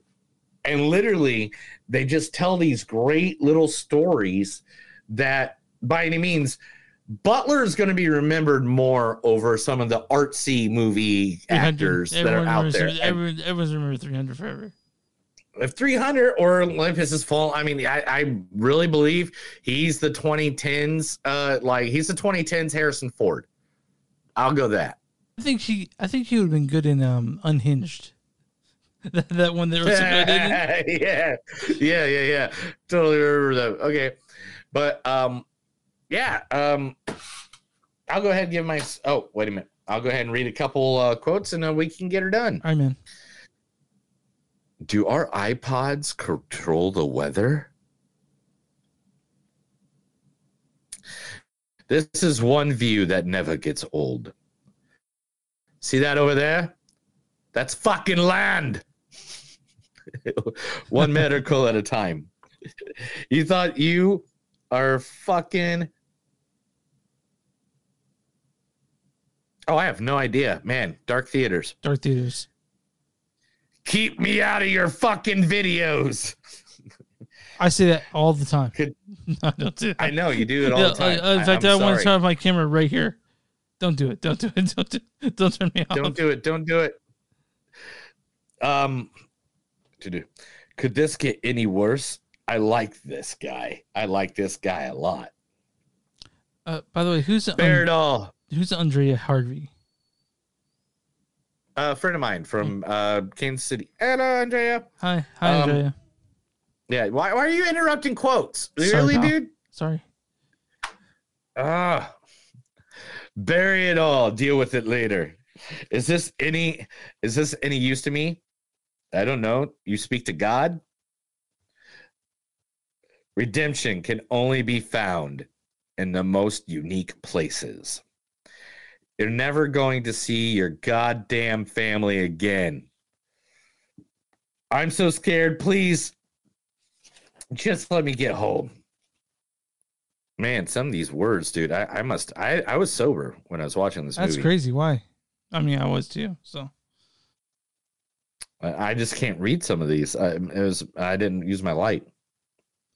and literally they just tell these great little stories that by any means Butler is going to be remembered more over some of the artsy movie 300. actors that are out there. Everyone, everyone's remember 300 forever. if 300 or Olympus is full, I mean, I, I really believe he's the 2010s, uh, like he's the 2010s Harrison Ford. I'll go that. I think he, I think he would have been good in um Unhinged. that, that one that was did. yeah, yeah, yeah, yeah. Totally remember that. Okay, but um, yeah. Um, I'll go ahead and give my. Oh, wait a minute. I'll go ahead and read a couple uh, quotes, and then we can get her done. All right, man. Do our iPods control the weather? This is one view that never gets old. See that over there? That's fucking land. one medical at a time. You thought you are fucking. Oh, I have no idea. Man, Dark Theaters. Dark Theaters. Keep me out of your fucking videos. I say that all the time. I don't do I know you do it all the time. uh, in I- fact, I'm I, want to turn off my camera right here. Don't do it. Don't do it. Don't do it. Don't turn me off. Don't do it. Don't do it. Um, to do. Could this get any worse? I like this guy. I like this guy a lot. Uh, by the way, who's Baradol. Who's Andrea Harvey? A friend of mine from uh, Kansas City. Hello, Andrea. Hi, hi, Um, Andrea. Yeah. Why, why are you interrupting quotes? Sorry, Really, pal. dude? Sorry. Ah. Bury it all. Deal with it later. Is this any is this any use to me? I don't know. You speak to God? Redemption can only be found in the most unique places. You're never going to see your goddamn family again. I'm so scared. Please just let me get home. Man, some of these words, dude. I, I must. I, I was sober when I was watching this That's movie. crazy. Why? I mean, I was too. So I, I just can't read some of these. I, it was. I didn't use my light.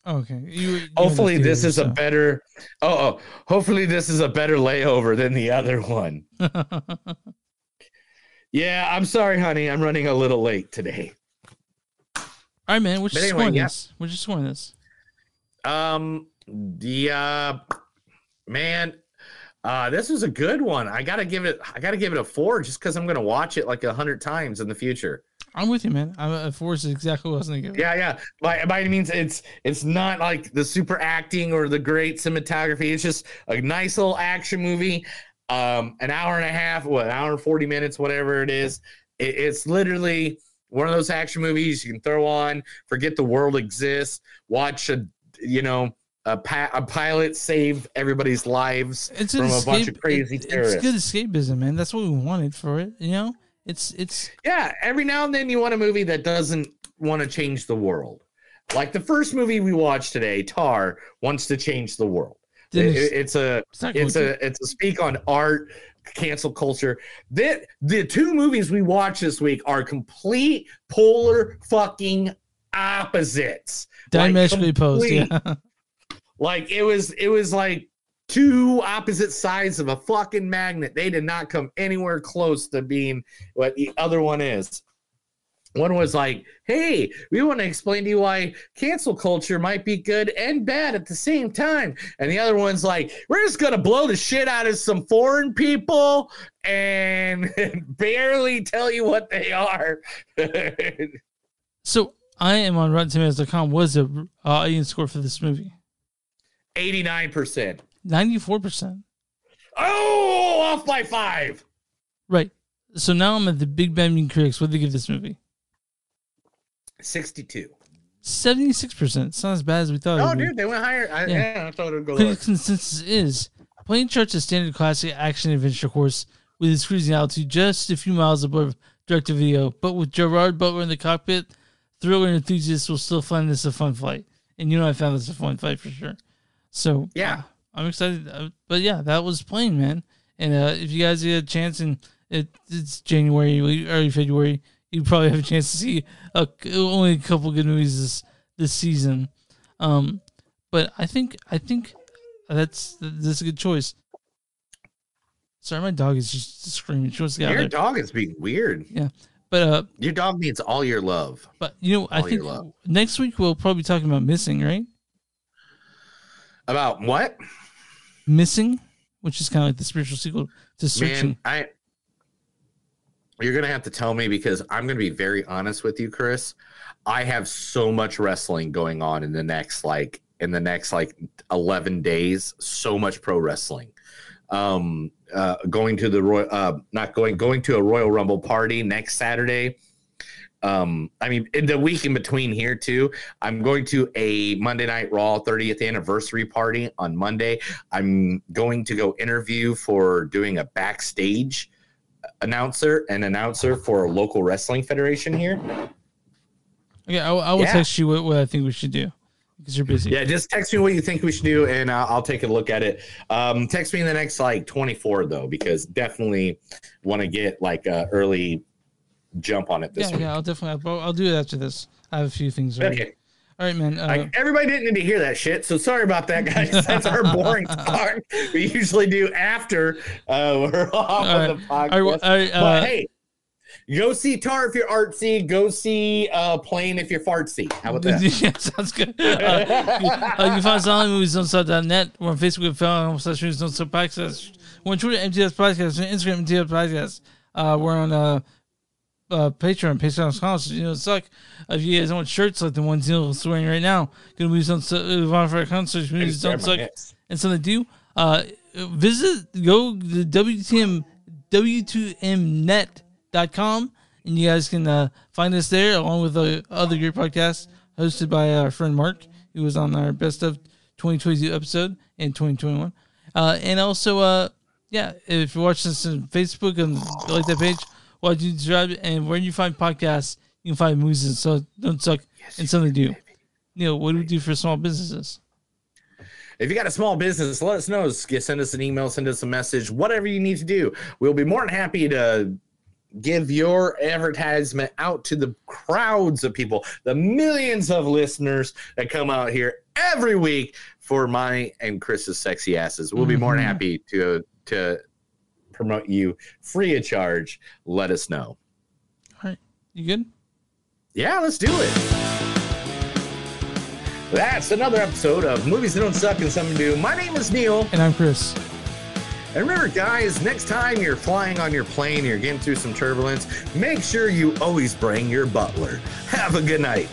Okay. You, Hopefully, this is a better. Oh, oh, hopefully this is a better layover than the other one. yeah, I'm sorry, honey. I'm running a little late today. All right, man. Just anyway, scoring yeah. this. We're just scoring this. Um, the uh, man, uh, this was a good one. I gotta give it. I gotta give it a four, just because I'm gonna watch it like a hundred times in the future. I'm with you, man. I'm a four is exactly what I was thinking. Yeah, yeah. By by any means, it's it's not like the super acting or the great cinematography. It's just a nice little action movie. Um, an hour and a half, what, an hour and forty minutes, whatever it is. It, it's literally one of those action movies you can throw on, forget the world exists, watch a you know a, pa- a pilot saved everybody's lives It's from an a bunch of crazy it- terrorists. It's good escapism, man. That's what we wanted for it. You know, it's it's Yeah, every now and then you want a movie that doesn't want to change the world. Like the first movie we watched today, Tar, wants to change the world. It- it- it's a it's going a it's a speak on art, cancel culture. That the two movies we watched this week are complete polar fucking opposites. Like, diametrically opposed. Yeah. like it was it was like two opposite sides of a fucking magnet. They did not come anywhere close to being what the other one is. One was like, hey, we want to explain to you why cancel culture might be good and bad at the same time. And the other one's like, we're just going to blow the shit out of some foreign people and barely tell you what they are. So I am on RottenTomatoes.com. What is the uh, audience score for this movie? 89%. Ninety-four percent. Oh, off by five. Right. So now I'm at the Big Bang Mean Critics. What do they give this movie? 62. Seventy-six percent. It's not as bad as we thought. it Oh, dude, they went higher. I, Yeah. yeah. I thought it would go lower. Consensus is Plane Chart's a standard classic action adventure course with its cruising altitude just a few miles above direct to video, but with Gerard Butler in the cockpit, thriller enthusiasts will still find this a fun flight. And you know, I found this a fun flight for sure. So Yeah. I'm excited. Uh, But yeah, that was Plane, man. And uh, if you guys get a chance, and it, it's January, early February, you probably have a chance to see a, only a couple good movies this this season. Um, but I think I think that's that's a good choice. Sorry, my dog is just screaming. She wants to get Your dog is being weird. Yeah, but uh, Your dog needs all your love. but you know, I All your think next week we'll probably be talking about missing, right? About what? Missing, which is kind of like the spiritual sequel to searching. Man, I You're gonna have to tell me because I'm gonna be very honest with you, Chris. I have so much wrestling going on in the next like in the next like 11 days. So much pro wrestling. Um, uh, going to the Royal, uh, not going going to a Royal Rumble party next Saturday. Um, I mean, in the week in between here too, I'm going to a Monday Night Raw 30th anniversary party on Monday. I'm going to go interview for doing a backstage announcer, an announcer for a local wrestling federation here. Okay, I, I will Yeah. text you what, what I think we should do because you're busy. Yeah, just text me what you think we should do, and uh, I'll take a look at it. Um, text me in the next like 24 though, because definitely want to get like a early jump on it this yeah, week. yeah, I'll definitely. I'll, I'll do it after this. I have a few things. Already. Okay. All right, man. Uh, Like, everybody didn't need to hear that shit, so sorry about that, guys. That's our boring talk. We usually do after uh, we're off All of the podcast. Right, all right, uh, but hey, go see Tar if you're artsy. Go see uh, Plane if you're fartsy. How about that? yeah, sounds good. Uh, you, uh, you can find on movies on sub.net. We're on Facebook, film, slash movies on sub podcast. We're on Twitter, MTS Podcast. We're on Instagram, MTS Podcast. Uh, we're on uh, uh, Patreon, Patreon.com. So, you know, suck. If you guys want shirts like the ones Neil's wearing right now, go to movies on sub, uh, for concerts, movies don't my suck, hips. and something to do. Uh, visit, go to WTM, W2Mnet.com, and you guys can uh, find us there along with the other great podcasts hosted by our friend Mark, who was on our best of 2022 episode in 2021. Uh, and also, uh, yeah, if you're watching this on Facebook and like that page, why do you subscribe? And where you find podcasts, you can find movies and so don't suck and something to do. Neil, what do we do for small businesses? If you got a small business, let us know. Send us an email, send us a message, whatever you need to do. We'll be more than happy to give your advertisement out to the crowds of people, the millions of listeners that come out here every week for my and Chris's sexy asses. We'll be more than Mhm. happy to to promote you free of charge. Let us know. All right, you good? Yeah, let's do it. That's another episode of Movies That Don't Suck and Something Do. My name is Neil. And I'm Chris. And remember, guys, next time you're flying on your plane, you're getting through some turbulence, make sure you always bring your butler. Have a good night.